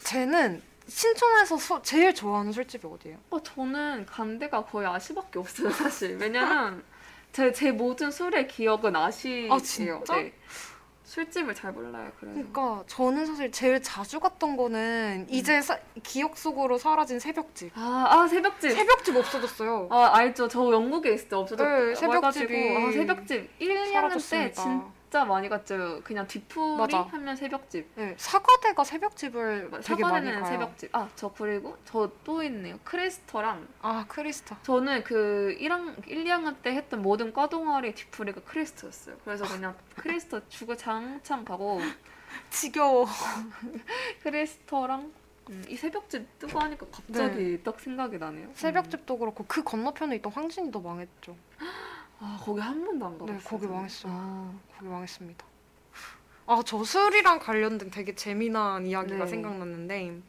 쟤는 신촌에서 수- 제일 좋아하는 술집이 어디예요? 어, 저는 간 데가 거의 아시밖에 없어요 사실 왜냐면 제, 제 모든 술의 기억은 아시예요. 아, 진짜? 네. 술집을 잘 몰라요 그래서. 그러니까 저는 사실 제일 자주 갔던 거는 이제 사- 기억 속으로 사라진 새벽집. 아, 아 새벽집. 새벽집 없어졌어요. 아 알죠. 저 영국에 있을 때 없어졌. 네, 새벽집이 아, 새벽집 1, 2학년 때 사라졌습니다. 진짜 많이 갔죠. 그냥 뒤풀이 맞아. 하면 새벽집. 네, 사과대가 새벽집을 되게 많이 사과는 가요. 새벽집. 아 저 그리고 저 또 있네요. 크리스터랑 아 크리스타. 저는 그 1학, 1, 2학년 때 했던 모든 과 동아리 뒤풀이가 크리스터였어요. 그래서 그냥 크리스터 주고 장창 가고 지겨워. 크리스터랑 음, 이 새벽집 뜨고 하니까 갑자기 딱 생각이 나네요. 음. 새벽집도 그렇고 그 건너편에 있던 황진이도 망했죠. 아 거기 한 번도 안 가봤어요. 네, 거기. 망했어요. 아, 거기 망했습니다. 아, 저 술이랑 관련된 되게 재미난 이야기가 네. 생각났는데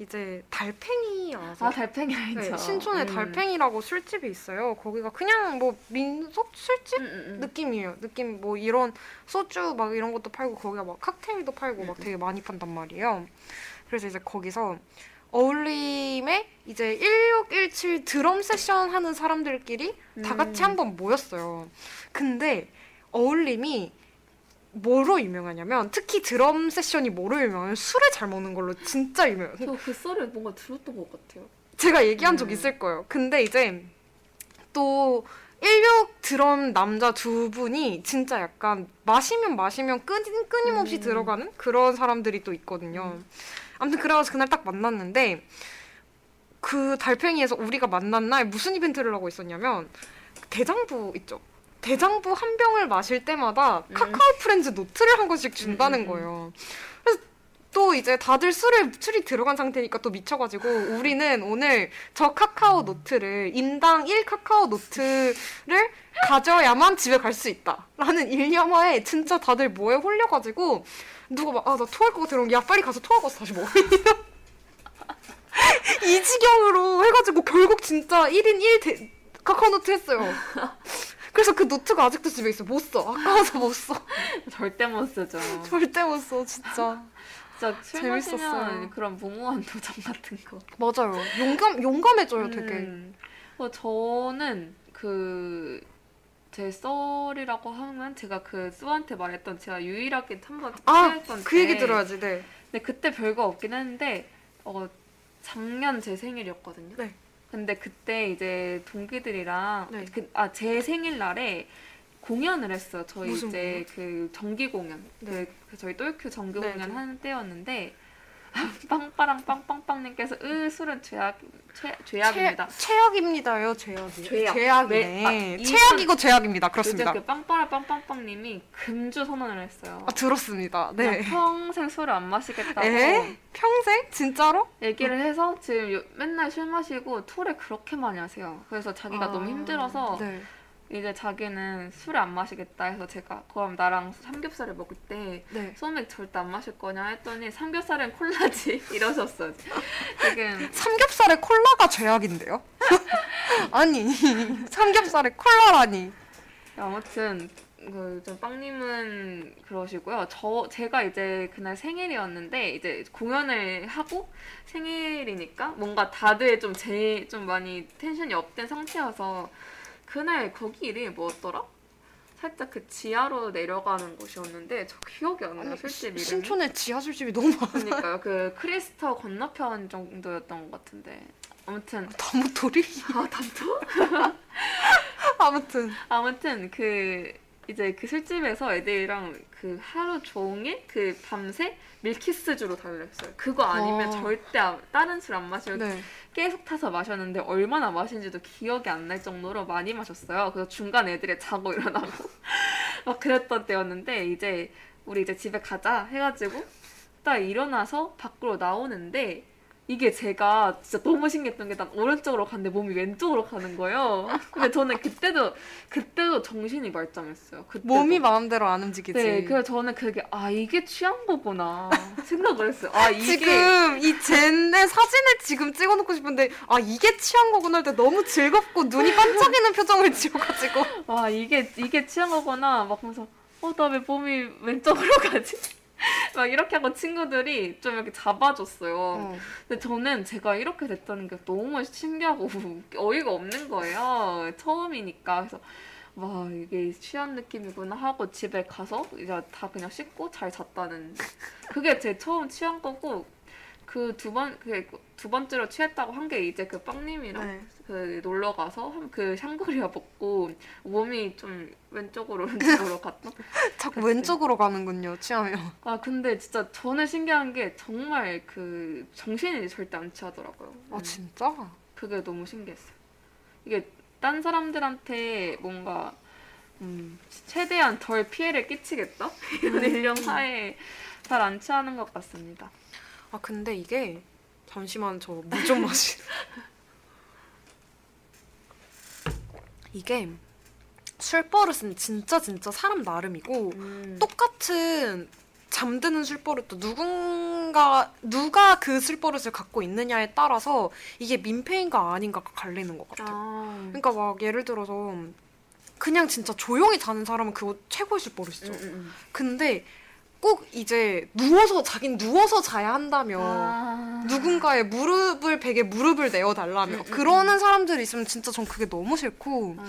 이제 달팽이 아세요? 아 달팽이 알죠. 네, 신촌에 음. 달팽이라고 술집이 있어요. 거기가 그냥 뭐 민속 술집 음, 음, 음. 느낌이에요. 느낌 뭐 이런 소주 막 이런 것도 팔고 거기가 막 칵테일도 팔고 음, 막 되게 많이 판단 말이에요. 그래서 이제 거기서 어울림에 이제 1617 드럼 세션 하는 사람들끼리 다 같이 음. 한번 모였어요. 근데 어울림이 뭐로 유명하냐면 특히 드럼 세션이 뭐로 유명하냐면 술을 잘 먹는 걸로 진짜 유명해요. 저그 썰을 뭔가 들었던 것 같아요. 제가 얘기한 적 음. 있을 거예요. 근데 이제 또 16 드럼 남자 두 분이 진짜 약간 마시면 마시면 끊, 끊임없이 음. 들어가는 그런 사람들이 또 있거든요. 아무튼 그래가지고 그날 딱 만났는데 그 달팽이에서 우리가 만난 날 무슨 이벤트를 하고 있었냐면 대장부 있죠. 대장부 한 병을 마실 때마다 음. 카카오 프렌즈 노트를 한 권씩 준다는 음, 음, 음. 거예요. 그래서 또 이제 다들 술에 술이 들어간 상태니까 또 미쳐가지고 우리는 오늘 저 카카오 노트를 인당 1 카카오 노트를 가져야만 집에 갈 수 있다 라는 일념하에 진짜 다들 뭐에 홀려가지고 누가 막 아 나 토할 것 같아. 이러면 야 빨리 가서 토하고 와서 다시 먹어. 이 지경으로 해가지고 결국 진짜 1인 1 대, 카카오 노트 했어요. 그래서 그 노트가 아직도 집에 있어 못 써. 아까워서 못 써. 절대 못 쓰죠. 절대 못 써 진짜. 진짜 술 재밌었어요. 그런 무모한 도전 같은 거. 맞아요. 용감 용감해져요 되게. 음. 어, 저는 그 제 썰이라고 하면 제가 그 수한테 말했던 제가 유일하게 한번 아, 취했던 그 얘기 때 들어야지 네 근데 그때 별거 없긴 했는데 어 작년 제 생일이었거든요. 네. 근데 그때 이제 동기들이랑 네. 그, 아 제 생일날에 공연을 했어요. 저희 이제 그 정기 공연, 네. 그, 그 저희 똘큐 정기 네, 공연 네. 하는 때였는데 빵빠랑 빵빵빵님께서 으 술은 죄악 죄, 죄악입니다. 최, 최악입니다요 죄악이 죄악. 죄악이네 왜- 아, 이 최악이고 죄악입니다 그렇습니다 그 빵빠라 빵빵빵님이 금주 선언을 했어요. 아 들었습니다 네 평생 술을 안 마시겠다고 에? 평생 진짜로 얘기를 해서 지금 요- 맨날 술 마시고 토를 그렇게 많이 하세요. 그래서 자기가 아, 너무 힘들어서 네. 이제 자기는 술을 안 마시겠다 해서 제가 그럼 나랑 삼겹살을 먹을 때 네. 소맥 절대 안 마실 거냐 했더니 삼겹살은 콜라지 이러셨어요. 지금 삼겹살에 콜라가 죄악인데요? 아니 삼겹살에 콜라라니 아무튼 그좀 빵님은 그러시고요. 저 제가 이제 그날 생일이었는데 이제 공연을 하고 생일이니까 뭔가 다들 좀제좀 많이 텐션이 up된 상태여서 그날 거기 이름이 뭐였더라? 살짝 그 지하로 내려가는 곳이었는데 저 기억이 안 나요. 술집 이름이. 신촌에 지하 술집이 너무 많아 그러니까요. 그 크리스터 건너편 정도였던 것 같은데. 아무튼 다무토리 아 단토? 아무튼 아무튼 그 이제 그 술집에서 애들이랑 그 하루 종일 그 밤새 밀키스 주로 달렸어요. 그거 아니면 어. 절대 안- 다른 술 안 마시고 네 계속 타서 마셨는데 얼마나 마신지도 기억이 안 날 정도로 많이 마셨어요. 그래서 중간 애들이 자고 일어나고 막 그랬던 때였는데 이제 우리 이제 집에 가자 해가지고 딱 일어나서 밖으로 나오는데 이게 제가 진짜 너무 신기했던 게 난 오른쪽으로 갔는데 몸이 왼쪽으로 가는 거예요. 근데 저는 그때도 그때도 정신이 말짱했어요. 그때도. 몸이 마음대로 안 움직이지 네, 그래서 저는 그게 아 이게 취한 거구나 생각을 했어요. 아 이게 지금 이 젠의 사진을 지금 찍어놓고 싶은데 아 이게 취한 거구나 할 때 너무 즐겁고 눈이 반짝이는 표정을 지어가지고 아 이게 이게 취한 거구나 막 하면서 어나 왜 몸이 왼쪽으로 가지? 막 이렇게 하고 친구들이 좀 이렇게 잡아줬어요. 어. 근데 저는 제가 이렇게 됐다는 게 너무 신기하고 어이가 없는 거예요. 처음이니까 그래서 와 이게 취한 느낌이구나 하고 집에 가서 이제 다 그냥 씻고 잘 잤다는 그게 제 처음 취한 거고 그 두 번 그 두 번째로 취했다고 한 게 이제 그 빵님이랑 네. 그 놀러 가서 한그 샹그리아 먹고 몸이 좀 왼쪽으로 왼쪽으로 갔다. 자꾸 왼쪽으로 가는군요 취하면 아 근데 진짜 저는 신기한 게 정말 그 정신이 절대 안 취하더라고요. 아 음, 진짜? 그게 너무 신기했어요. 이게 딴 사람들한테 뭔가 음, 최대한 덜 피해를 끼치겠다 이런 일념 하에 잘 안 취하는 것 같습니다. 아 근데 이게 잠시만 저 물 좀 마시. 이게 술 버릇은 진짜 진짜 사람 나름이고 음. 똑같은 잠드는 술버릇도 누군가 누가 그 술버릇을 갖고 있느냐에 따라서 이게 민폐인가 아닌가가 갈리는 것 같아요. 아. 그러니까 막 예를 들어서 그냥 진짜 조용히 자는 사람은 그거 최고의 술버릇이죠. 음, 음, 근데 꼭 이제 누워서 자긴 누워서 자야 한다며 음. 아. 누군가의 무릎을 베개 무릎을 내어 달라며 음, 음, 그러는 사람들이 있으면 진짜 전 그게 너무 싫고 아.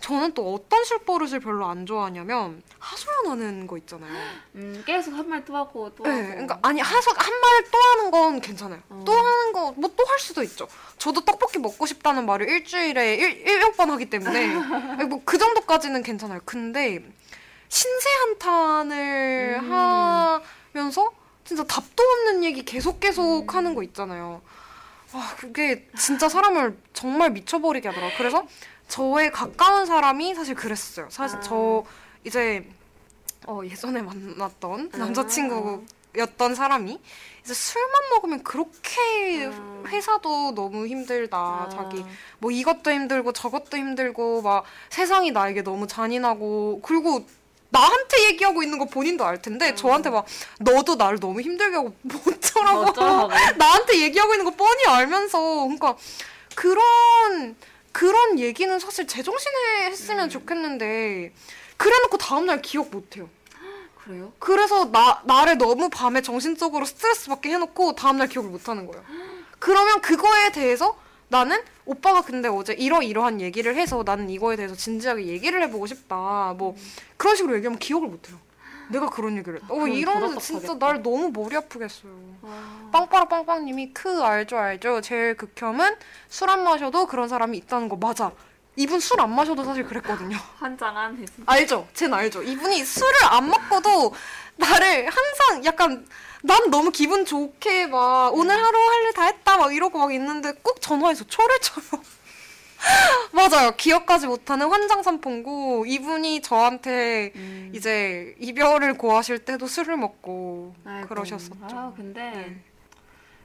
저는 또 어떤 술버릇을 별로 안 좋아하냐면 하소연하는 거 있잖아요. 음, 계속 한 말 또 하고 또 네, 하고. 그러니까 아니 하소 한 말 또 하는 건 괜찮아요. 어. 또 하는 거 뭐 또 할 수도 있죠. 저도 떡볶이 먹고 싶다는 말을 일주일에 일, 일곱 번 하기 때문에 뭐 그 정도까지는 괜찮아요. 근데 신세 한탄을 음. 하면서 진짜 답도 없는 얘기 계속 계속 음. 하는 거 있잖아요. 아 그게 진짜 사람을 정말 미쳐버리게 하더라고요. 그래서 저의 가까운 사람이 사실 그랬어요. 사실 아. 저 이제 어, 예전에 만났던 아. 남자친구였던 사람이 이제 술만 먹으면 그렇게 음. 회사도 너무 힘들다. 아. 자기 뭐 이것도 힘들고 저것도 힘들고 막 세상이 나에게 너무 잔인하고 그리고 나한테 얘기하고 있는 거 본인도 알 텐데 음. 저한테 막 너도 나를 너무 힘들게 하고 어쩌라고. 나한테 얘기하고 있는 거 뻔히 알면서 그러니까 그런 그런 얘기는 사실 제정신에 했으면 음. 좋겠는데 그래놓고 다음날 기억 못해요. 그래요? 그래서 나 나를 너무 밤에 정신적으로 스트레스 받게 해놓고 다음날 기억을 못하는 거예요. 그러면 그거에 대해서 나는 오빠가 근데 어제 이러이러한 얘기를 해서 나는 이거에 대해서 진지하게 얘기를 해보고 싶다. 뭐 그런 식으로 얘기하면 기억을 못해요. 내가 그런 얘기를 했다. 어, 이러면서 더 진짜. 날 너무 머리 아프겠어요. 아. 빵빠라 빵빵님이 크 알죠 알죠. 제일 극혐은 술 안 마셔도 그런 사람이 있다는 거 맞아. 이분 술 안 마셔도 사실 그랬거든요. 환장한. 알죠? 쟨 알죠? 이분이 술을 안 먹고도 나를 항상 약간 난 너무 기분 좋게 막 오늘 하루 할 일 다 했다 막 이러고 막 있는데 꼭 전화해서 초를 쳐요. 맞아요. 기억하지 못하는 환장삼포고 이분이 저한테 음. 이제 이별을 고하실 때도 술을 먹고 아이고. 그러셨었죠. 아 근데 네.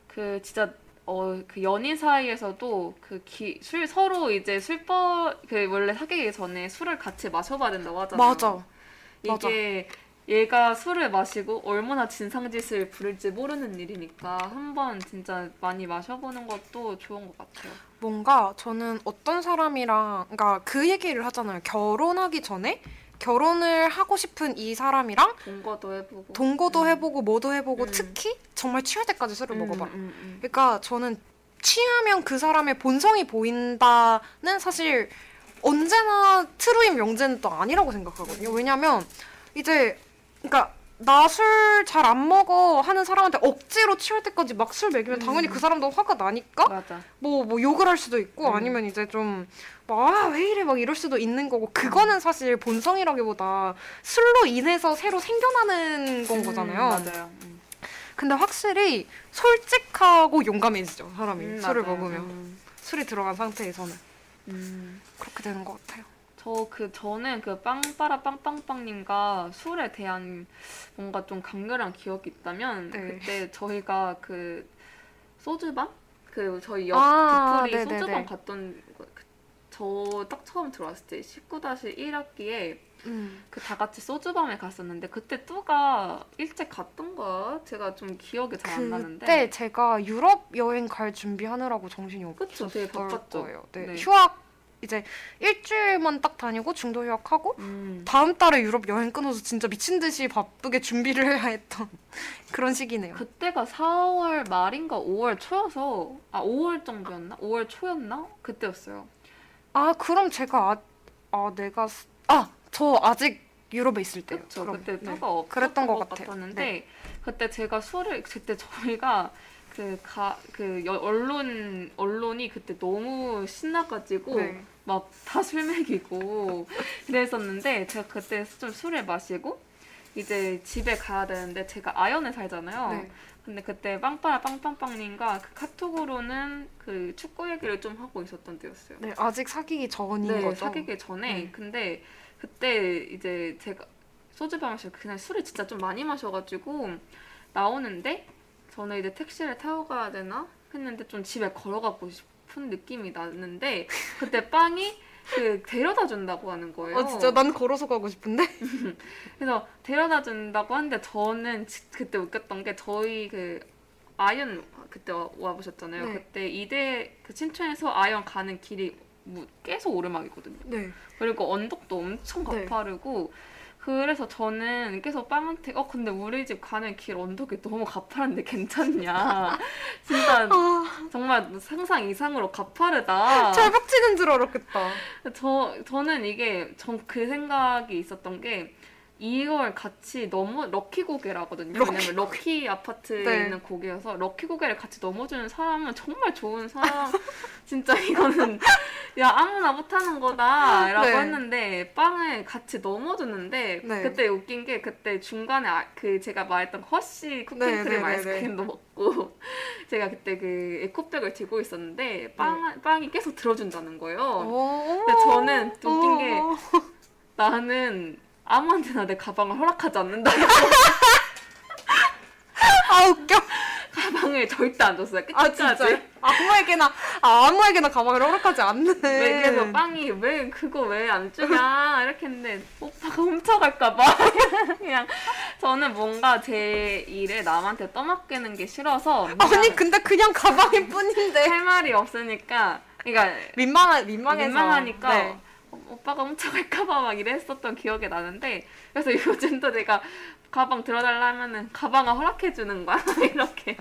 그 진짜 어 그 연인 사이에서도 그술 서로 이제 술버 그 원래 사귀기 전에 술을 같이 마셔봐야 된다고 하잖아요. 맞아. 맞아. 얘가 술을 마시고 얼마나 진상짓을 부릴지 모르는 일이니까 한번 진짜 많이 마셔보는 것도 좋은 것 같아요. 뭔가 저는 어떤 사람이랑 그러니까 그 얘기를 하잖아요. 결혼하기 전에 결혼을 하고 싶은 이 사람이랑 동거도 해보고. 동거도 음. 해보고 뭐도 해보고 음. 특히 정말 취할 때까지 술을 음, 먹어봐요. 음, 음. 그러니까 저는 취하면 그 사람의 본성이 보인다는 사실 언제나 트루인 명제는 또 아니라고 생각하거든요. 왜냐면 이제 그러니까 나 술 잘 안 먹어 하는 사람한테 억지로 취할 때까지 막 술 먹이면 당연히 음. 그 사람도 화가 나니까 맞아. 뭐, 뭐 욕을 할 수도 있고 음. 아니면 이제 좀, 막, 아, 왜 이래 막 이럴 수도 있는 거고 그거는 사실 본성이라기보다 술로 인해서 새로 생겨나는 건 거잖아요. 음, 맞아요. 음. 근데 확실히 솔직하고 용감해지죠, 사람이. 음, 술을 맞아요. 먹으면. 음. 술이 들어간 상태에서는. 음. 그렇게 되는 것 같아요. 저 그 저는 그 빵빠라 빵빵빵님과 술에 대한 뭔가 좀 강렬한 기억이 있다면 네. 그때 저희가 그 소주방 그 저희 옆 아, 뒤풀이 네네네. 소주방 갔던 저 딱 처음 들어왔을 때 19-1학기에 음. 그다 같이 소주방에 갔었는데 그때 뚜가 일찍 갔던가 제가 좀 기억이 잘 안 나는데 그때 제가 유럽 여행 갈 준비하느라고 정신이 그쵸 되게 없었을 바빴죠. 거예요. 네. 네. 휴학, 이제 일주일만 딱 다니고 중도 휴학하고 음. 다음 달에 유럽 여행 끊어서 진짜 미친 듯이 바쁘게 준비를 해야 했던 그런 시기네요. 그때가 4월 말인가 5월 초여서 아 5월 정도였나? 5월 초였나? 그때였어요. 아 그럼 제가 아, 아 내가 아 저 아직 유럽에 있을 때요. 그쵸 그럼, 그때 네. 없었던 그랬던 것 것, 같아요. 같았는데 네. 그때 제가 술을 그때 저희가 그 가그 언론 언론이 그때 너무 신나가지고 네. 막다 술 먹이고 그랬었는데 제가 그때 좀 술을 마시고 이제 집에 가야 되는데 제가 아연에 살잖아요. 네. 근데 그때 빵빠라 빵빵빵님과 그 카톡으로는 그 축구 얘기를 좀 하고 있었던 때였어요. 네, 아직 사귀기 전인 네, 거죠. 사귀기 전에. 네. 근데 그때 이제 제가 소주방 마시고 그냥 술을 진짜 좀 많이 마셔가지고 나오는데 저는 이제 택시를 타고 가야 되나 했는데 좀 집에 걸어가고 싶은 느낌이 났는데 그때 빵이 그 데려다 준다고 하는 거예요. 어 진짜 난 걸어서 가고 싶은데. 그래서 데려다 준다고 하는데 저는 지- 그때 웃겼던 게 저희 그 아연 그때 와- 와보셨잖아요. 네. 그때 이대 그 신촌에서 아연 가는 길이 무- 계속 오르막이거든요. 네. 그리고 언덕도 엄청 네. 가파르고 그래서 저는 계속 빵한테 어 근데 우리 집 가는 길 언덕이 너무 가파른데 괜찮냐? 진짜 아. 정말 상상 이상으로 가파르다. 철벽 치는 줄 알았겠다. 저 저는 이게 전 그 생각이 있었던 게 이걸 같이 넘어 럭키 고개라거든요. 럭키 왜냐면 럭키 아파트에 네. 있는 고개여서 럭키 고개를 같이 넘어주는 사람은 정말 좋은 사람. 진짜 이거는 야 아무나 못하는 거다라고 네. 했는데 빵을 같이 넘어주는데 네. 그때 웃긴 게 그때 중간에 아, 그 제가 말했던 허쉬 쿠키 and 네, 크림 네, 네, 아이스크림도 먹고 제가 그때 그 에코백을 들고 있었는데 빵 빵이 계속 들어준다는 거예요. 오. 근데 저는 웃긴 게 어. 나는 아무한테나 내 가방을 허락하지 않는다. 아 웃겨. 가방을 절대 안 줬어요. 아 끝까지. 진짜 아무에게나 아, 아무에게나 가방을 허락하지 않는. 왜 그래서 빵이 왜 그거 왜 안 주냐 이렇게 했는데 오빠가 훔쳐갈까봐 그냥 저는 뭔가 제 일을 남한테 떠맡기는 게 싫어서 아니 근데 그냥 가방일 뿐인데 할 말이 없으니까 그러니까 민망하 민망해서. 민망하니까 네. 어, 오빠가 훔쳐갈까봐 막 이랬었던 기억이 나는데 그래서 요즘도 내가 가방 들어달라 하면은 가방을 허락해 주는 거야 이렇게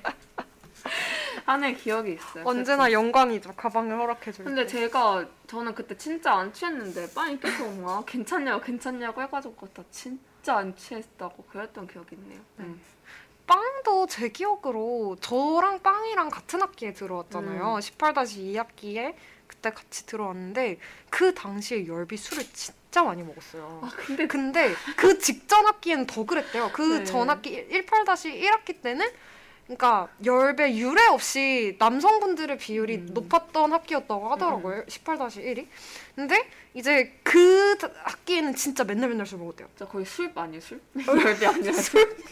하는 기억이 있어요. 언제나 영광이죠. 가방을 허락해 줄. 근데 제가 저는 그때 진짜 안 취했는데 빵이 계속 막 괜찮냐고 괜찮냐고 해가지고 나 진짜 안 취했다고 그랬던 기억이 있네요. 음. 빵도 제 기억으로 저랑 빵이랑 같은 학기에 들어왔잖아요. 음. 18-2학기에 그때 같이 들어왔는데 그 당시에 열비 술을 진짜 많이 먹었어요. 아 근데 근데 그 직전 학기에는 더 그랬대요. 그 네. 전 학기 18-1학기 때는 그러니까 열배 유례 없이 남성분들의 비율이 음. 높았던 학기였다고 하더라고요. 18-1이. 근데 이제 그 학기에는 진짜 맨날 맨날 술 먹었대요. 진짜 거의 술 아니에요 술? 열비 아니야 술?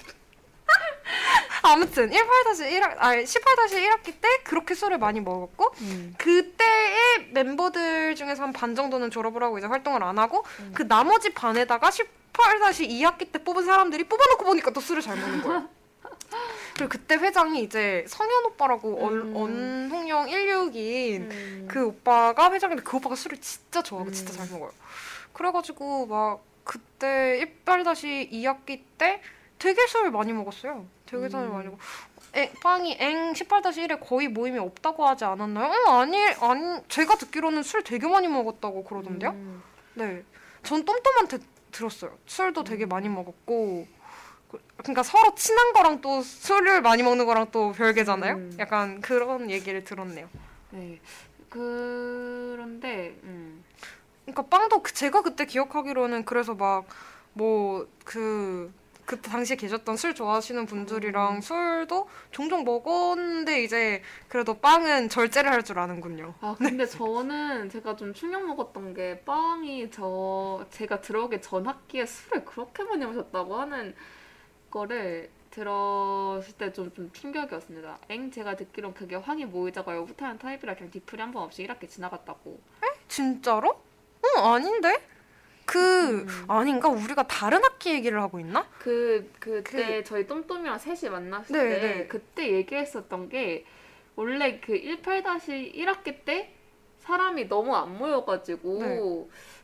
아무튼 18-1학 아 18-1학기 때 그렇게 술을 많이 먹었고 음. 그때의 멤버들 중에서 한 반 정도는 졸업을 하고 이제 활동을 안 하고 음. 그 나머지 반에다가 18-2학기 때 뽑은 사람들이 뽑아놓고 보니까 또 술을 잘 먹는 거예요. 그리고 그때 회장이 이제 성현 오빠라고 음. 언, 언홍영 16인 음. 그 오빠가 회장인데 그 오빠가 술을 진짜 좋아하고 음. 진짜 잘 먹어요. 그래가지고 막 그때 18-2학기 때 되게 술 많이 먹었어요. 되게 술 음. 많이 먹고 에, 빵이 엥 18-1에 거의 모임이 없다고 하지 않았나요? 어, 아니 아니 제가 듣기로는 술 되게 많이 먹었다고 그러던데요. 음. 네, 전 똠똠한테 들었어요. 술도 음. 되게 많이 먹었고, 그- 그러니까 서로 친한 거랑 또 술을 많이 먹는 거랑 또 별개잖아요. 음. 약간 그런 얘기를 들었네요. 네. 그런데 음. 그러니까 빵도 그- 제가 그때 기억하기로는 그래서 막 뭐 그 그때 당시에 계셨던 술 좋아하시는 분들이랑 음. 술도 종종 먹었는데 이제 그래도 빵은 절제를 할 줄 아는군요. 아 근데 저는 제가 좀 충격 먹었던 게 빵이 저 제가 들어오기 전 학기에 술을 그렇게 많이 마셨다고 하는 거를 들었을 때 좀 좀 충격이었습니다. 엥 제가 듣기론 그게 황이 모이자가 여부타는 타입이라 그냥 뒤풀이 한 번 없이 1학기 지나갔다고. 진짜로? 어 아닌데? 그 음. 아닌가 우리가 다른 학기 얘기를 하고 있나? 그 그때 저희 똠똠이랑 셋이 만났을 네, 때 네. 그때 얘기했었던 게 원래 그 18-1학기 때 사람이 너무 안 모여가지고 네.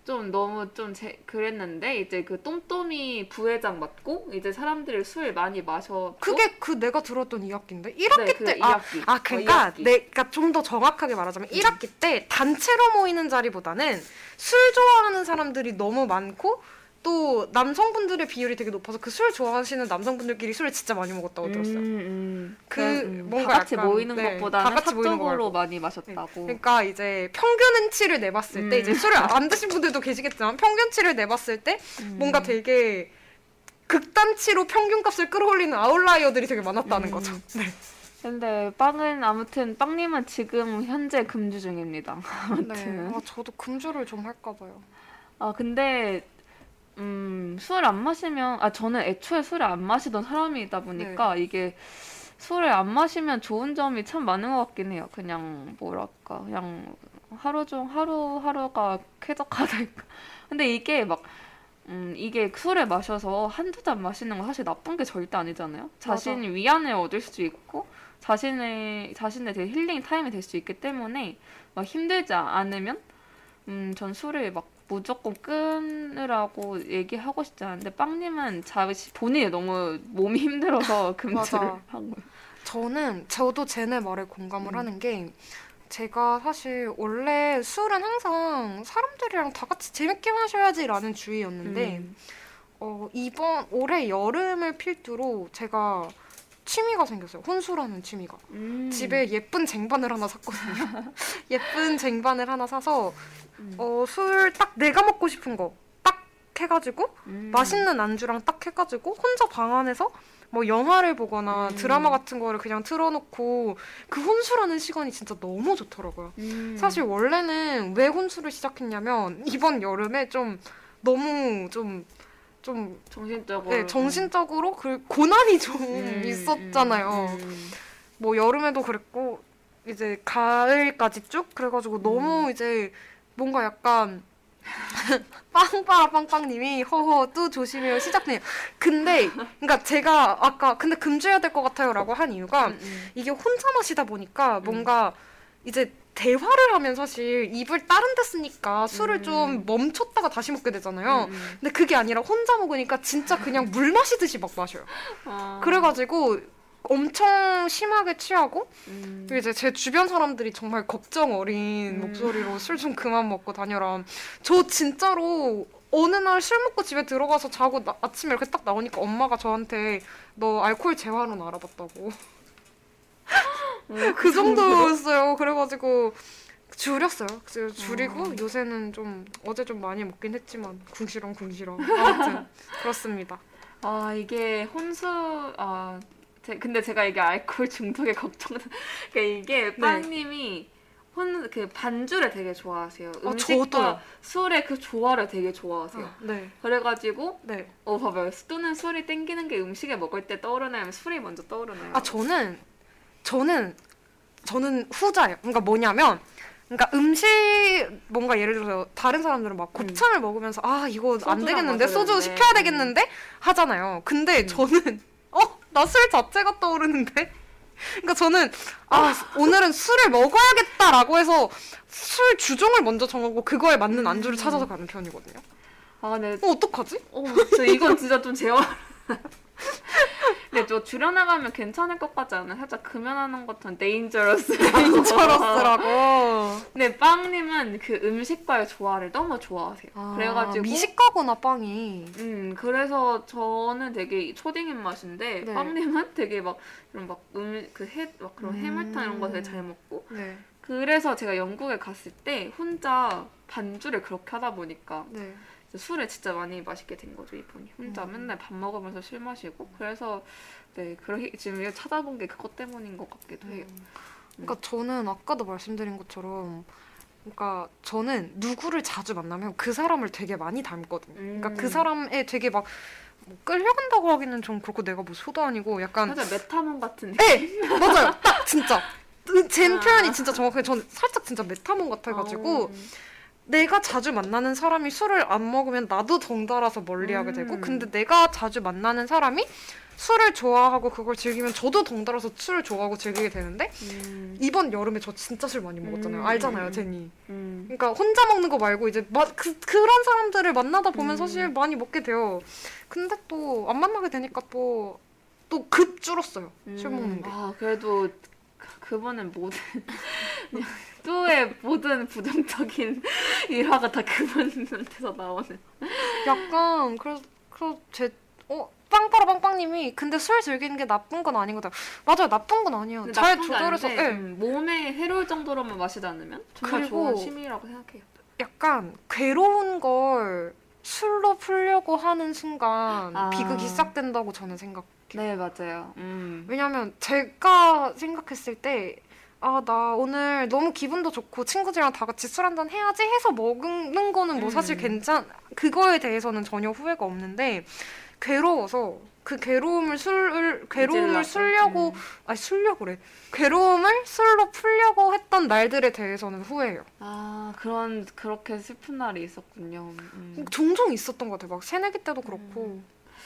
좀 너무 좀 제, 그랬는데 이제 그 똠똠이 부회장 맡고 이제 사람들이 술 많이 마셔 그게 그 내가 들었던 2학기인데 1학기 네, 그때 아, 2학기. 아 그러니까 어, 2학기. 내가 좀 더 정확하게 말하자면 음. 1학기 때 단체로 모이는 자리보다는 술 좋아하는 사람들이 너무 많고 또 남성분들의 비율이 되게 높아서 그 술 좋아하시는 남성분들끼리 술을 진짜 많이 먹었다고 들었어요. 음, 그 음. 뭔가 다 같이 약간, 모이는 네, 것보다는 거 많이 마셨다고. 그러니까 이제 평균치를 내봤을 때 음. 이제 술을 안 드신 분들도 계시겠지만 평균치를 내봤을 때 음. 뭔가 되게 극단치로 평균값을 끌어올리는 아웃라이어들이 되게 많았다는 음. 거죠. 네. 근데 빵은 아무튼 빵님은 지금 현재 금주 중입니다. 네. 아무튼. 아, 저도 금주를 좀 할까 봐요. 아 근데 음, 술 안 마시면 아 저는 애초에 술을 안 마시던 사람이다 보니까 이게 술을 안 마시면 좋은 점이 참 많은 것 같긴 해요. 그냥 뭐랄까, 그냥 하루 중 하루 하루가 쾌적하달까. 근데 이게 막 음, 이게 술을 마셔서 한두 잔 마시는 건 사실 나쁜 게 절대 아니잖아요. 자신 위안을 얻을 수 있고 자신의 자신의 되게 힐링 타임이 될 수 있기 때문에 막 힘들지 않으면 음, 전 술을 막 무조건 끊으라고 얘기하고 싶지 않은데 빵님은 자시 본인이 너무 몸이 힘들어서 금지를. 한 거예요. 저는 저도 제네 말에 공감을 음. 하는 게 제가 사실 원래 술은 항상 사람들이랑 다 같이 재밌게 마셔야지라는 주의였는데 음. 어, 이번 올해 여름을 필두로 제가 취미가 생겼어요. 혼술하는 취미가. 음. 집에 예쁜 쟁반을 하나 샀거든요. 예쁜 쟁반을 하나 사서 음. 어, 술 딱 내가 먹고 싶은 거 딱 해가지고 음. 맛있는 안주랑 딱 해가지고 혼자 방 안에서 뭐 영화를 보거나 음. 드라마 같은 거를 그냥 틀어놓고 그 혼술하는 시간이 진짜 너무 좋더라고요. 음. 사실 원래는 왜 혼술을 시작했냐면 이번 여름에 좀 너무 좀좀 정신적으로 네, 정신적으로 그 고난이 좀 음, 있었잖아요. 음, 음. 뭐 여름에도 그랬고 이제 가을까지 쭉 그래가지고 음. 너무 이제 뭔가 약간 빵빠라 빵빵님이 허허 또 조심해요 시작해요. 근데 그러니까 제가 아까 근데 금지해야 될 것 같아요라고 한 이유가 음, 음. 이게 혼자 마시다 보니까 뭔가 이제 대화를 하면 사실 입을 다른 데 쓰니까 술을 음. 좀 멈췄다가 다시 먹게 되잖아요. 음, 음. 근데 그게 아니라 혼자 먹으니까 진짜 그냥 물 마시듯이 막 마셔요. 아. 그래가지고 엄청 심하게 취하고 음. 이제 제 주변 사람들이 정말 걱정 어린 음. 목소리로 술 좀 그만 먹고 다녀라. 저 진짜로 어느 날 술 먹고 집에 들어가서 자고 나- 아침에 이렇게 딱 나오니까 엄마가 저한테 너 알코올 재활은 알아봤다고. 음, 그 정도였어요. 그래가지고 줄였어요. 줄이고 음. 요새는 좀 어제 좀 많이 먹긴 했지만 궁시렁 궁시렁. 아무튼 그렇습니다. 아 이게 혼수 아 제, 근데 제가 이게 알코올 중독에 걱정 그러니까 이게 네. 빵님이 혼그 반주를 되게 좋아하세요. 아, 음식과 저도요. 술의 그 조화를 되게 좋아하세요. 네, 그래가지고 네. 어 봐봐요. 또는 술이 땡기는 게 음식에 먹을 때 떠오르나요? 술이 먼저 떠오르나요? 아 저는 저는 저는 후자예요. 그러니까 뭐냐면 그러니까 음식 뭔가 예를 들어서 다른 사람들은 막 곱창을 먹으면서 아 이거 안 되겠는데 소주 되는데. 시켜야 되겠는데 하잖아요. 근데 음. 저는 어 나 술 자체가 떠오르는데. 그러니까 저는 아 오늘은 술을 먹어야겠다라고 해서 술 주종을 먼저 정하고 그거에 맞는 안주를 음. 찾아서 가는 편이거든요. 아, 네. 어 어떡하지? 어, 저 이건 진짜 좀 제어. 근데 저 줄여나가면 괜찮을 것 같지 않아요? 살짝 금연하는 것처럼 데인저러스. 인처러스라고. 근데 빵님은 그 음식과의 조화를 너무 좋아하세요. 그래가지고 아, 미식가구나 빵이. 음 그래서 저는 되게 초딩 입맛인데 네. 빵님은 되게 막 이런 막 음그해막 그런 음. 해물탕 이런 거 되게 잘 먹고 네. 그래서 제가 영국에 갔을 때 혼자 반주를 그렇게 하다 보니까 네. 술을 진짜 많이 마시게 된 거죠 이분이 혼자 음. 맨날 밥 먹으면서 술 마시고 그래서 네 그렇게 지금 찾아본 게 그것 때문인 것 같기도 해요. 그러니까 저는 아까도 말씀드린 것처럼 그러니까 저는 누구를 자주 만나면 그 사람을 되게 많이 닮거든요. 그러니까 음. 그 사람에 되게 막 뭐 끌려간다고 하기는 좀 그렇고 내가 뭐 소도 아니고 약간 살짝 메타몬 같은 느낌. 네 맞아요 딱 진짜 제 아. 표현이 진짜 정확하게 저는 살짝 진짜 메타몬 같아가지고 어. 내가 자주 만나는 사람이 술을 안 먹으면 나도 덩달아서 멀리하게 되고 음. 근데 내가 자주 만나는 사람이 술을 좋아하고 그걸 즐기면 저도 덩달아서 술을 좋아하고 즐기게 되는데 음. 이번 여름에 저 진짜 술 많이 먹었잖아요. 음. 알잖아요, 제니. 음. 그러니까 혼자 먹는 거 말고 이제 마, 그, 그런 사람들을 만나다 보면 음. 사실 많이 먹게 돼요. 근데 또 안 만나게 되니까 또 또 급 줄었어요. 술 먹는 게. 아 그래도 그- 그분은 모든 또의 모든 부정적인 일화가 다 그분한테서 나오는. 약간 그래서 그래서 제 어, 빵빠라 빵빵님이 근데 술 즐기는 게 나쁜 건 아닌 거다. 맞아요, 나쁜 건 아니에요. 잘 조절해서 예. 음, 몸에 해로울 정도로만 마시지 않으면 정말 그리고 좋은 취미라고 생각해요. 약간 괴로운 걸 술로 풀려고 하는 순간 아. 비극이 시작된다고 저는 생각. 네 맞아요. 음. 왜냐면 제가 생각했을 때 아, 나 오늘 너무 기분도 좋고 친구들이랑 다 같이 술 한잔 해야지 해서 먹는 거는 뭐 사실 음. 괜찮, 그거에 대해서는 전혀 후회가 없는데 괴로워서 그 괴로움을 술을 괴로움을. 술려고 음. 아니 술려고 그래 괴로움을 술로 풀려고 했던 날들에 대해서는 후회해요. 아 그런 그렇게 슬픈 날이 있었군요. 음. 종종 있었던 것 같아요. 막 새내기 때도 그렇고 음.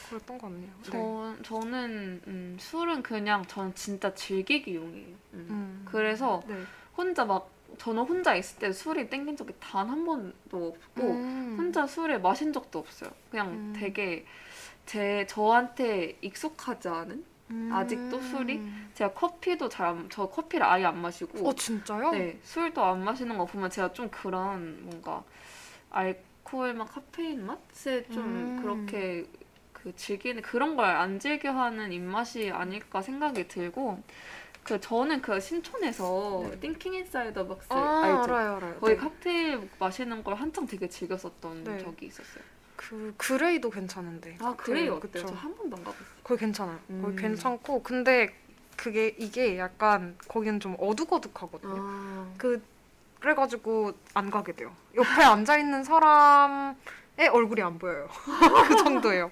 그랬던 것 같네요. 네. 저 저는 음, 술은 그냥 저는 진짜 즐기기용이에요. 음. 음. 그래서 네. 혼자 막 저는 혼자 있을 때 술이 땡긴 적이 단 한 번도 없고 음. 혼자 술을 마신 적도 없어요. 그냥 음. 되게 제 저한테 익숙하지 않은 음. 아직도 술이? 제가 커피도 잘 저 커피를 아예 안 마시고 어 진짜요? 네 술도 안 마시는 거 보면 제가 좀 그런 뭔가 알코올 맛 카페인 맛에 좀 음. 그렇게 그 즐기는 그런 걸 안 즐겨 하는 입맛이 아닐까 생각이 들고 그 저는 그 신촌에서 네. 띵킹 인사이더 박스 아 알죠? 알아요 알아요. 거기 네. 칵테일 마시는 걸 한창 되게 즐겼었던 네. 적이 있었어요. 그 그레이도 괜찮은데. 아 그쵸. 어때요? 저 한 번도 안 가봤어요. 거기 괜찮아요. 거기 음. 괜찮고 근데 그게 이게 약간 거기는 좀 어둑어둑하거든요. 아, 그 그래가지고 안 가게 돼요. 옆에 앉아 있는 사람 의 얼굴이 안 보여요. 그 정도예요.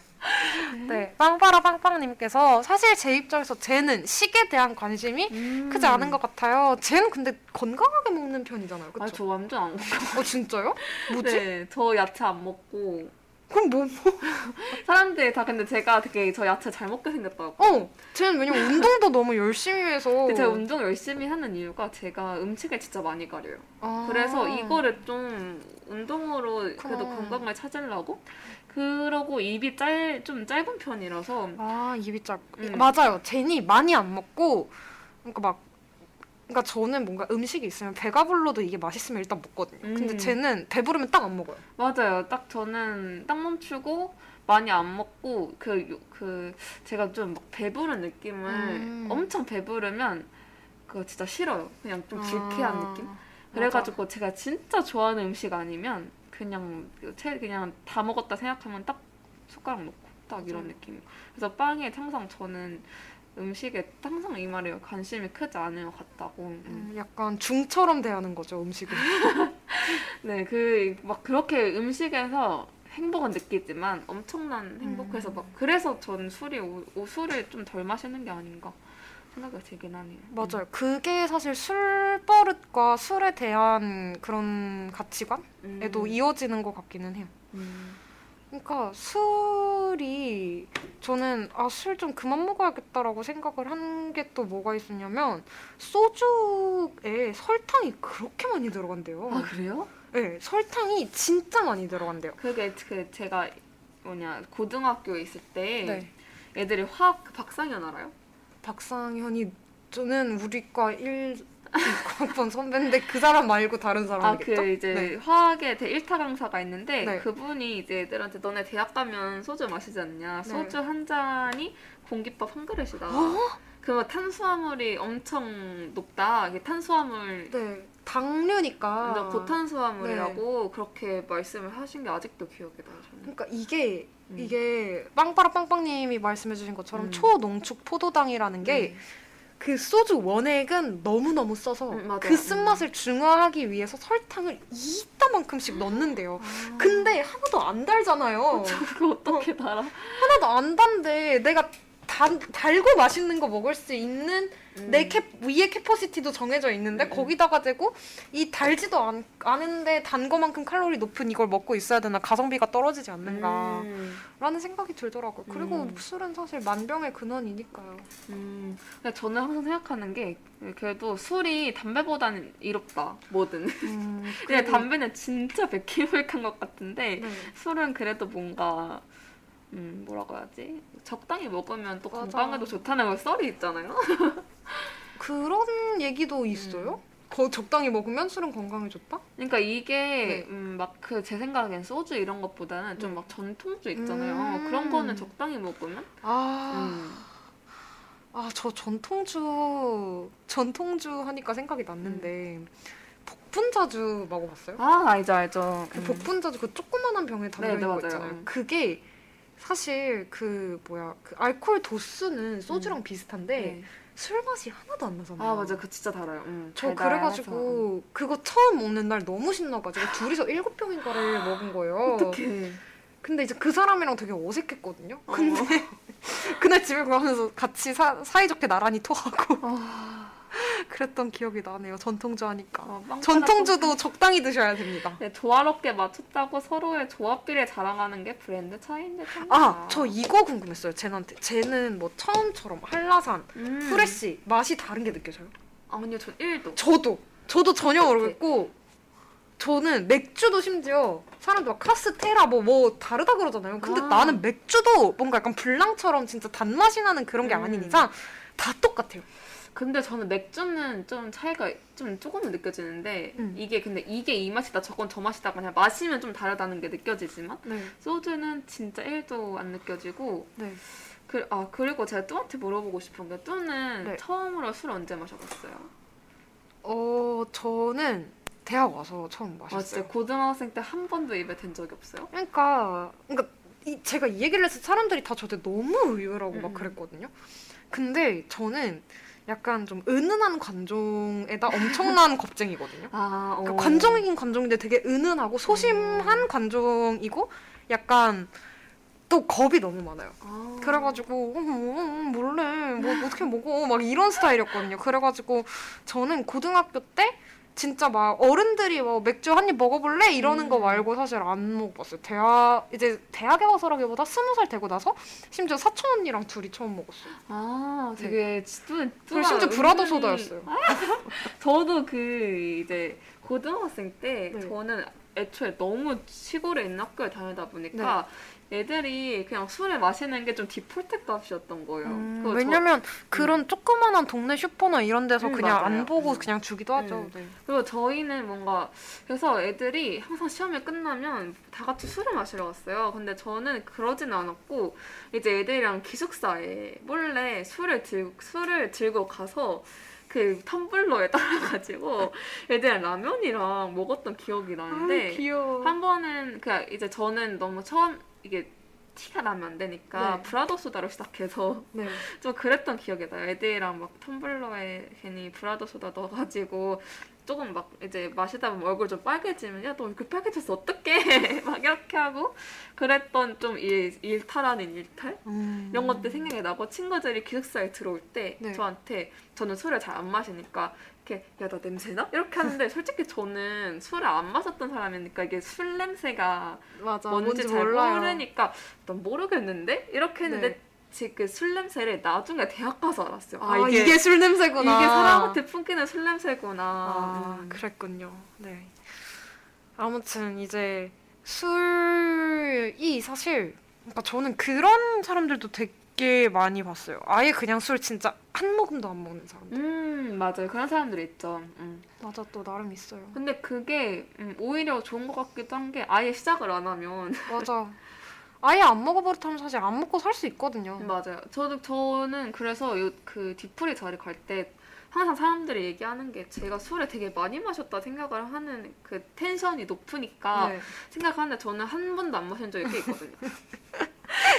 네, 빵빠라 빵빵님께서 사실 제 입장에서 쟤는 식에 대한 관심이 음. 크지 않은 것 같아요. 쟤는 근데 건강하게 먹는 편이잖아요. 아, 그렇죠? 저 완전 안 먹어요. 어 진짜요? 뭐지? 네, 저 야채 안 먹고 그럼 뭐? 사람들이 다 근데 제가 되게 저 야채 잘 먹게 생겼다고. 어, 쟤는 왜냐면 운동도 너무 열심히 해서. 근데 제가 운동 열심히 하는 이유가 제가 음식을 진짜 많이 가려요. 아. 그래서 이거를 좀 운동으로 그래도 그렇구나. 건강을 찾으려고 그러고 입이 짧, 좀 짧은 편이라서 아 입이 짧. 음. 맞아요. 제니 많이 안 먹고 그러니까 막 그러니까 저는 뭔가 음식이 있으면 배가 불러도 이게 맛있으면 일단 먹거든요. 근데 음. 쟤는 배부르면 딱 안 먹어요. 맞아요. 딱 저는 딱 멈추고 많이 안 먹고 그그 제가 좀 막 배부른 느낌을 음. 엄청 배부르면 그거 진짜 싫어요. 그냥 좀 불쾌한 아, 느낌. 그래가지고 제가 진짜 좋아하는 음식 아니면 그냥 채 그냥 다 먹었다 생각하면 딱 숟가락 놓고 딱 이런 맞아요. 느낌. 그래서 빵에 항상 저는 음식에 항상 이 말이에요. 관심이 크지 않은 것 같다고. 음. 음, 약간 중처럼 대하는 거죠 음식을. 네, 그 막 그렇게 음식에서 행복은 느끼지만 엄청난 행복해서 음. 막 그래서 전 술이 오, 오- 술을 좀 덜 마시는 게 아닌가 생각이 들긴 하네요. 맞아요. 그게 사실 술 버릇과 술에 대한 그런 가치관에도 음. 이어지는 것 같기는 해요. 음. 그러니까 술이 저는 아 술 좀 그만 먹어야겠다라고 생각을 한 게 또 뭐가 있었냐면 소주에 설탕이 그렇게 많이 들어간대요. 아 그래요? 네, 설탕이 진짜 많이 들어간대요. 그게 그 제가 뭐냐 고등학교에 있을 때 네. 애들이 화학 그 박상현 알아요? 박상현이 저는 우리과 1 학번 선배인데 그 사람 말고 다른 아 사람이겠죠? 그 이제 네. 화학의 대 1타 강사가 있는데 네. 그분이 이제 애들한테 너네 대학 가면 소주 마시지 않냐 네. 소주 한 잔이 공깃밥 한 그릇이다 어? 그러면 탄수화물이 엄청 높다 이게 탄수화물 네, 당류니까. 고탄수화물이라고 그렇게 말씀을 하신 게 아직도 기억이 나요 저는 그러니까 이게 음. 이게 빵빠라 빵빵님이 말씀해주신 것처럼 음. 초농축 포도당이라는 게 그 소주 원액은 너무 너무 써서 음. 그 쓴맛을 중화하기 위해서 설탕을 이따만큼씩 넣는데요. 아. 근데 하나도 안 달잖아요. 그거 어떻게 달아? 하나도 안 단데 내가 단, 달고 맛있는 거 먹을 수 있는 내 캐, 위에 캐퍼시티도 정해져 있는데 음. 거기다가 대고 이 달지도 않, 않은데 단 거만큼 칼로리 높은 이걸 먹고 있어야 되나 가성비가 떨어지지 않는가 음. 라는 생각이 들더라고요. 그리고 음. 술은 사실 만병의 근원이니까요. 음. 근데 저는 항상 생각하는 게 그래도 술이 담배보다는 이롭다 뭐든 음, 근데 그리고- 담배는 진짜 백희물한 것 같은데 네. 술은 그래도 뭔가 음 뭐라고 해야지 적당히 먹으면 또 맞아. 건강에도 좋다는 걸 썰이 있잖아요. 그런 얘기도 있어요? 거, 적당히 먹으면 술은 건강에 좋다? 그러니까 이게 네. 음, 막그 제 생각엔 소주 이런 것보다는 좀 네. 막 전통주 있잖아요. 음. 그런 거는 적당히 먹으면 아, 음. 아, 저 전통주, 전통주 하니까 생각이 났는데, 복분자주 먹어봤어요? 아 알죠 알죠. 그 음. 복분자주 그 조그만한 병에 담겨 네, 있는 네, 거 맞아요. 있잖아요. 음. 그게 사실 그 뭐야 그 알코올 도수는 소주랑 비슷한데 네. 술 맛이 하나도 안 나잖아요. 아 맞아 그 진짜 달아요. 음, 저. 그래가지고 그거 처음 먹는 날 너무 신나가지고 둘이서 일곱 병인가를 먹은 거예요. 어떡해. 근데 이제 그 사람이랑 되게 어색했거든요. 어. 근데 그날 집에 가면서 같이 사, 사이좋게 나란히 토하고 아, 그랬던 기억이 나네요. 전통주 하니까. 어, 빵 전통주도 적당히 드셔야 됩니다. 네, 조화롭게 맞췄다고 서로의 조합비를 자랑하는 게 브랜드 차이인 듯 합니다. 아, 저 이거 궁금했어요. 쟤한테. 쟤는 뭐 처음처럼 한라산, 음. 프레쉬 맛이 다른 게 느껴져요? 아니요, 전 1도. 저도. 저도 전혀. 모르겠고 저는 맥주도 심지어 사람들 막 카스테라 뭐 뭐 다르다 그러잖아요. 근데 아. 나는 맥주도 뭔가 약간 블랑처럼 진짜 단맛이 나는 그런 게 음. 아닌 이상 다 똑같아요. 근데 저는 맥주는 좀 차이가 좀 조금은 느껴지는데 음. 이게 근데 이게 이 맛이다 저건 저 맛이다 그냥 마시면 좀 다르다는 게 느껴지지만 네. 소주는 진짜 1도 안 느껴지고 네. 그, 아 그리고 제가 뚜한테 물어보고 싶은 게 뚜는 네. 처음으로 술 언제 마셔봤어요? 어, 저는 대학 와서 처음 아 진짜 마셨어요. 고등학생 때 한 번도 입에 댄 적이 없어요? 그러니까 그러니까 이, 제가 이 얘기를 해서 사람들이 다 저한테 너무 의외라고 음. 막 그랬거든요. 근데 저는 약간 좀 은은한 관종에다 엄청난 겁쟁이거든요. 아 어. 그러니까 관종이긴 관종인데 되게 은은하고 소심한 음. 관종이고 약간 또 겁이 너무 많아요. 아. 그래가지고 음, 음, 음, 몰래 뭐 어떻게 먹어 막 이런 스타일이었거든요. 그래가지고 저는 고등학교 때 진짜 막 어른들이 뭐 맥주 한 입 먹어볼래 이러는 거 음. 말고 사실 안 먹어봤어요. 대학 이제 대학에 와서라기보다 스무 살 되고 나서 심지어 사촌 언니랑 둘이 처음 먹었어요. 아 되게 뚜 그리고 심지어 브라더 소다였어요. 저도 그 이제 고등학생 때 네. 저는 애초에 너무 시골에 있는 학교에 다니다 보니까 애들이 그냥 술을 마시는 게 좀 디폴트 값이었던 거예요. 음, 그거 저- 왜냐면 그런 조그만한 동네 슈퍼나 이런 데서 음, 그냥 맞아요. 안 보고 음. 그냥 주기도 하죠. 음. 네. 그리고 저희는 뭔가 그래서 애들이 항상 시험이 끝나면 다 같이 술을 마시러 갔어요. 근데 저는 그러지는 않았고 이제 애들이랑 기숙사에 몰래 술을 들 술을 들고 가서 그 텀블러에 따라가지고 애들이랑 라면이랑 먹었던 기억이 나는데 귀여워. 한 번은 그 이제 저는 너무 처음 이게 티가 나면 안 되니까 네. 브라더 소다로 시작해서 네. 좀 그랬던 기억이 나요. 애들이랑 막 텀블러에 괜히 브라더 소다 넣어가지고 조금 막 이제 마시다 보면 얼굴 좀 빨개지면 야 너 얼굴 빨개졌어 어떡해 막 이렇게 하고 그랬던 좀 일, 일탈 아닌 일탈 음. 이런 것들 생각이 나고 친구들이 기숙사에 들어올 때 네. 저한테 저는 술을 잘 안 마시니까 이렇게 야 나 냄새나? 이렇게 하는데 솔직히 저는 술을 안 마셨던 사람이니까 이게 술 냄새가 맞아. 뭔지, 잘 몰라요. 모르니까 난 모르겠는데 이렇게 했는데 네. 그술 냄새를 나중에 대학 가서 알았어요. 아, 이게, 술 냄새구나. 이게 사람한테 품기는 술 냄새구나. 아, 음. 그랬군요. 네. 아무튼 이제 술이 사실 그러니까 저는 그런 사람들도 되게 많이 봤어요. 아예 그냥 술 진짜 한 모금도 안 먹는 사람들. 음 맞아요. 그런 사람들이 있죠. 음. 맞아 또 나름 있어요. 근데 그게 음, 오히려 좋은 것 같기도 한 게 아예 시작을 안 하면 맞아. 아예 안 먹어버릇하면 사실 안 먹고 살 수 있거든요. 맞아요. 저도 저는 그래서 요, 그 뒤풀이 자리 갈 때 항상 사람들이 얘기하는 게 제가 술을 되게 많이 마셨다 생각을 하는 그 텐션이 높으니까 네. 생각하는데 저는 한 번도 안 마신 적이 꽤 있거든요.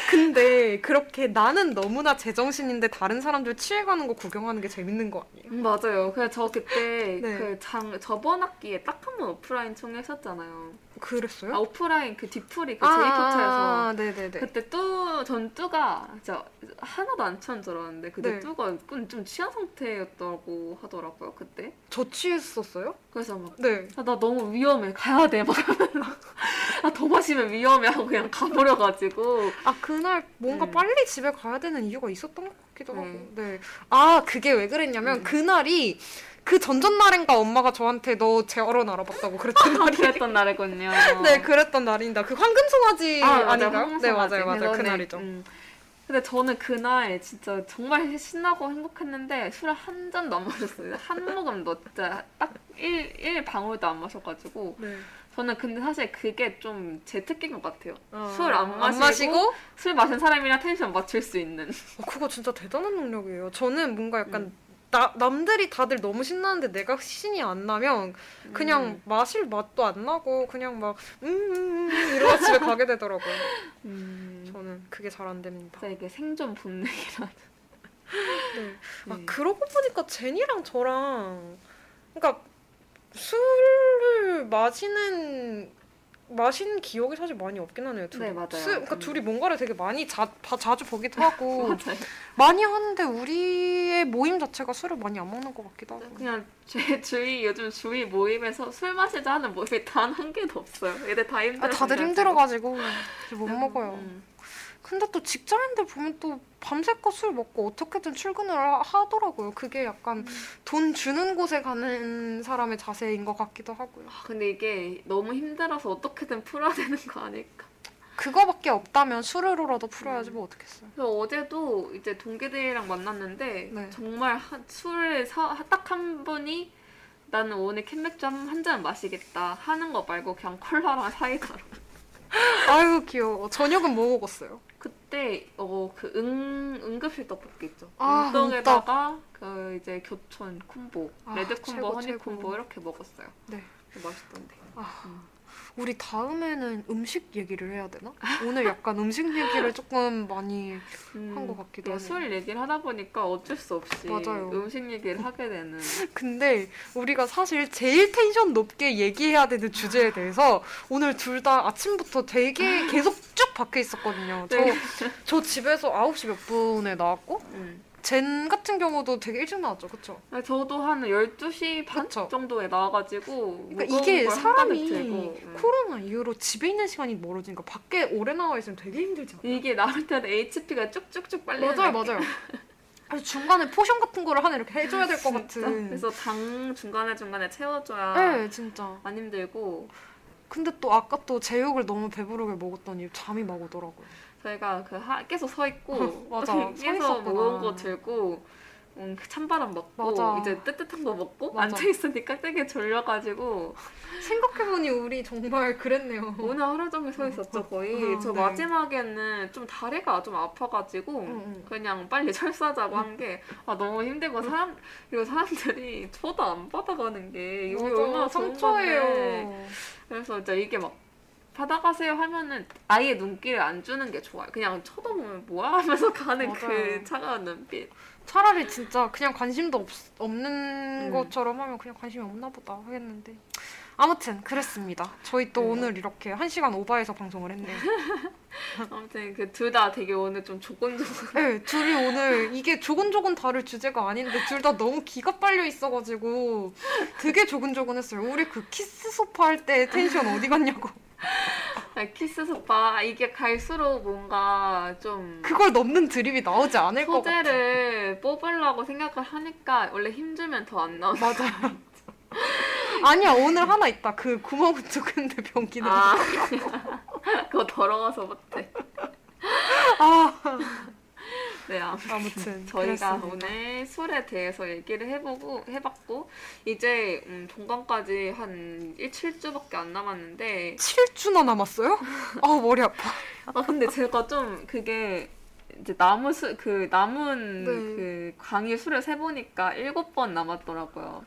근데 그렇게 나는 너무나 제정신인데 다른 사람들 취해가는 거 구경하는 게 재밌는 거 아니에요? 음, 맞아요. 그래서 저 그때 네. 그장 저번 학기에 딱 한 번 오프라인 총회 했었잖아요. 그랬어요? 아 오프라인 그 뒤풀이 그 제이포차에서 아, 네네네. 그때 뚜, 전 뚜가 진짜 하나도 안 취한 줄 알았는데 그때 네. 뚜가 좀 취한 상태였다고 하더라고요 그때. 저 취했었어요? 그래서 막 네. 아, 나 너무 위험해 가야 돼 막. 아더 마시면 위험해 하고 그냥 가버려가지고 아 그날 뭔가 음. 빨리 집에 가야 되는 이유가 있었던 것 같기도 네. 하고. 네. 아 그게 왜 그랬냐면 음. 그날이 그 전전 날인가 엄마가 저한테 너제 결혼 알아봤다고 그랬던 날이. 그랬던 날이군요. 네 그랬던 날입니다. 그 황금 송아지 아, 아. 닌가요 황금 네 송아지. 맞아요 맞아요 그거는, 그날이죠. 음. 근데 저는 그날 진짜 정말 신나고 행복했는데 술을 한 잔도 안 마셨어요. 한 모금도 진짜 딱 1, 일 방울도 안 마셔가지고 네. 저는 근데 사실 그게 좀 제 특기인 것 같아요. 어, 술안 마시고? 술 마신 사람이랑 텐션 맞출 수 있는. 어, 그거 진짜 대단한 능력이에요. 저는 뭔가 약간 음. 나, 남들이 다들 너무 신나는데 내가 신이 안 나면 그냥 음. 마실 맛도 안 나고 그냥 막 음, 음, 음 이러다 집에 가게 되더라고요. 음. 저는 그게 잘 안 됩니다. 이게 생존 본능이라. 네. 아 네. 그러고 보니까 제니랑 저랑 그러니까 술을 마시는 마신 기억이 사실 많이 없긴 하네요. 둘이. 네, 맞아요. 스- 그러니까 음. 둘이 뭔가를 되게 많이 자, 바- 자주 보기도 하고. 많이 하는데 우리의 모임 자체가 술을 많이 안 먹는 것 같기도 하고. 그냥 제 주위 요즘 주위 모임에서 술 마시자 하는 모임이 단 한 개도 없어요. 애들 다 힘들어. 아, 다들 힘들어가지고 못 음, 먹어요. 음. 근데 또 직장인들 보면 또 밤새껏 술 먹고 어떻게든 출근을 하- 하더라고요. 그게 약간 음. 돈 주는 곳에 가는 사람의 자세인 것 같기도 하고요. 아, 근데 이게 너무 힘들어서 어떻게든 풀어야 되는 거 아닐까? 그거밖에 없다면 술으로라도 풀어야지 음. 뭐 어떻겠어요. 그래서 어제도 이제 동기들이랑 만났는데 네. 정말 한- 술을 딱 한 분이 나는 오늘 캔맥주 한 잔 마시겠다 하는 거 말고 그냥 콜라랑 사이다로. 아유 귀여워. 저녁은 뭐 먹었어요? 그때 어그 응 응급실 떡볶이 있죠. 아, 응떡에다가 그 이제 교촌 콤보, 아, 레드 콤보, 최고, 허니 최고. 콤보 이렇게 먹었어요. 네. 맛있던데. 아, 음. 우리 다음에는 음식 얘기를 해야 되나? 오늘 약간 음식 얘기를 조금 많이 한것 같기도 네, 하네요. 술 얘기를 하다 보니까 어쩔 수 없이 맞아요. 음식 얘기를 하게 되는. 근데 우리가 사실 제일 텐션 높게 얘기해야 되는 주제에 대해서 오늘 둘 다 아침부터 되게 계속 쭉 박혀 있었거든요. 저, 네. 저 집에서 9시 몇 분에 나왔고 음. 젠 같은 경우도 되게 일찍 나왔죠. 그쵸? 저도 한 12시 반 그쵸. 정도에 나와가지고 그러니까 이게 걸 사람이 들고, 음. 코로나 이후로 집에 있는 시간이 멀어지니까 밖에 오래 나와 있으면 되게 않아요? 이게 나올 때는 HP가 쭉쭉쭉 빨리 맞아요, 맞아요. 그래서 중간에 potion 같은 거를 하나 이렇게 해줘야 될 것 같은. 그래서 당 중간에 중간에 채워줘야 네, 진짜. 안 힘들고 근데 또 아까 또 제육을 너무 배부르게 먹었더니 잠이 막 오더라고요. 저희가 그 하, 계속 서 있고 맞아, 서 계속. 무거운 거 들고 음, 그 찬바람 먹고 맞아. 이제 뜨뜻한 거 먹고 맞아. 앉아 있으니까 되게 졸려가지고 생각해보니 우리 정말 그랬네요. 오늘 하루 종일 서 있었죠 거의 어, 저 네. 마지막에는 좀 다리가 좀 아파가지고 응, 응. 그냥 빨리 철수하자고 한 게 아, 너무 힘들고 사람 그리고 사람들이 쳐도 안 받아가는 게 이게 얼마나 상처예요. 그래서 이제 이게 막 받아가세요 하면은 아예 눈길을 안 주는 게 좋아요. 그냥 쳐다보면 뭐야 하면서 가는 그 맞아요. 차가운 눈빛. 차라리 진짜 그냥 관심도 없, 없는 음. 것처럼 하면 그냥 관심이 없나 보다 하겠는데. 아무튼 그랬습니다. 저희 또 네. 오늘 이렇게 한 시간 오바해서 방송을 했네요. 아무튼 그 둘 다 되게 오늘 좀 조곤조곤. 네, 둘이 오늘 이게 조곤조곤 다룰 주제가 아닌데 둘 다 너무 기가 빨려 있어가지고 되게 조근조근했어요. 우리 그 키스 소파 할 때 텐션 어디 갔냐고. 키스 소파 이게 갈수록 뭔가 좀 그걸 넘는 드립이 나오지 않을 것 같아. 소재를 뽑으려고 생각을 하니까 원래 힘주면 더 안 나와. 맞아요. 아니야 오늘 하나 있다. 그 구멍은 뚫는데 변기는. 아 그거 더러워서 못해. 아, 네 아무튼 저희가 그랬습니다. 오늘 술에 대해서 얘기를 해보고 해봤고 이제 음, 종강까지 한 1, 7주밖에 안 남았는데 7주나 남았어요? 아 머리 아파. 아 근데 제가 좀 그게 이제 남은 수, 그 남은 네. 그 강의 수를 세 보니까 일곱 번 남았더라고요.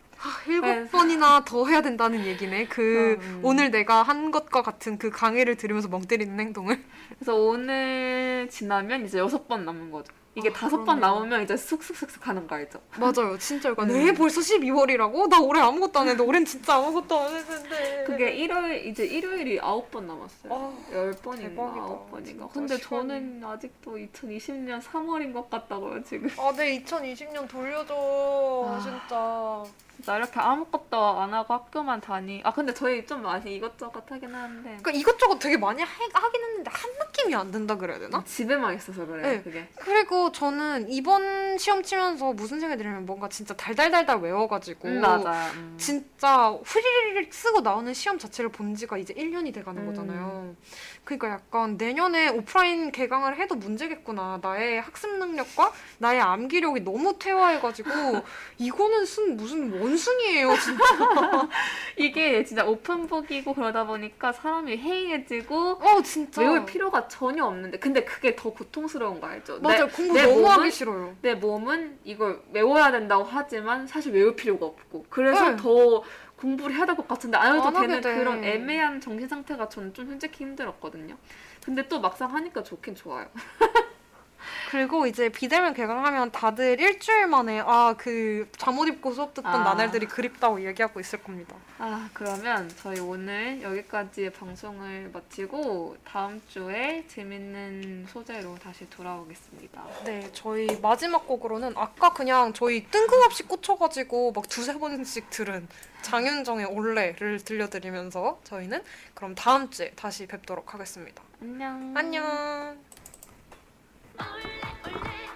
일곱 그래서- 번이나 더 해야 된다는 얘기네. 그 음. 오늘 내가 한 것과 같은 그 강의를 들으면서 멍 때리는 행동을. 그래서 오늘 지나면 이제 여섯 번 남은 거죠. 이게 아, 다섯 번. 나오면 이제 쑥쑥쑥쑥 하는 거 알죠? 맞아요. 진짜 이거 음. 네 벌써 12월이라고? 나 올해 아무것도 안 했는데 올해는 진짜 아무것도 안 했는데. 그게 일요일 이제 일요일이 아홉 번 남았어요. 아, 열 번인가. 아홉 번인가. 근데 시간이- 저는 아직도 2020년 3월인 것 같다고요 지금. 아, 내 2020년 돌려줘. 아. 진짜. 나 이렇게 아무것도 안 하고 학교만 다니. 아 근데 저희 좀 많이 이것저것 하긴 하는데 그러니까 이것저것 되게 많이 하, 하긴 했는데 한 느낌이 안 든다 그래야 되나? 집에만 있어서 그래요 네. 그게. 그리고 저는 이번 시험 치면서 무슨 생각이 들냐면 뭔가 진짜 달달달달 외워가지고 음, 맞아. 음. 진짜 후리리리 쓰고 나오는 시험 자체를 본 지가 이제 1년이 돼가는 음. 거잖아요. 그러니까 약간 내년에 오프라인 개강을 해도 문제겠구나. 나의 학습 능력과 나의 암기력이 너무 퇴화해가지고 이거는 순 무슨 원숭이에요, 진짜. 이게 진짜 오픈북이고 그러다 보니까 사람이 해이해지고 어, 진짜. 외울 필요가 전혀 없는데 근데 그게 더 고통스러운 거 알죠? 맞아요. 내, 공부 내 너무 몸은- 하기 싫어요. 내 몸은 이걸 외워야 된다고 하지만 사실 외울 필요가 없고 그래서 네. 더 공부를 해야 될 것 같은데 안 해도 안 되는 돼. 그런 애매한 정신 상태가 저는 좀 솔직히 힘들었거든요. 근데 또 막상 하니까 좋긴 좋아요. 그리고 이제 비대면 개강하면 다들 일주일 만에 아 그 잠옷 입고 수업 듣던 아. 나날들이 그립다고 얘기하고 있을 겁니다. 아, 그러면 저희 오늘 여기까지 방송을 마치고 다음 주에 재밌는 소재로 다시 돌아오겠습니다. 네, 저희 마지막 곡으로는 아까 그냥 저희 뜬금없이 꽂혀가지고 막 두세 번씩 들은 장윤정의 올레를 들려드리면서 저희는 그럼 다음 주에 다시 뵙도록 하겠습니다. 안녕. 안녕. Olé, olé.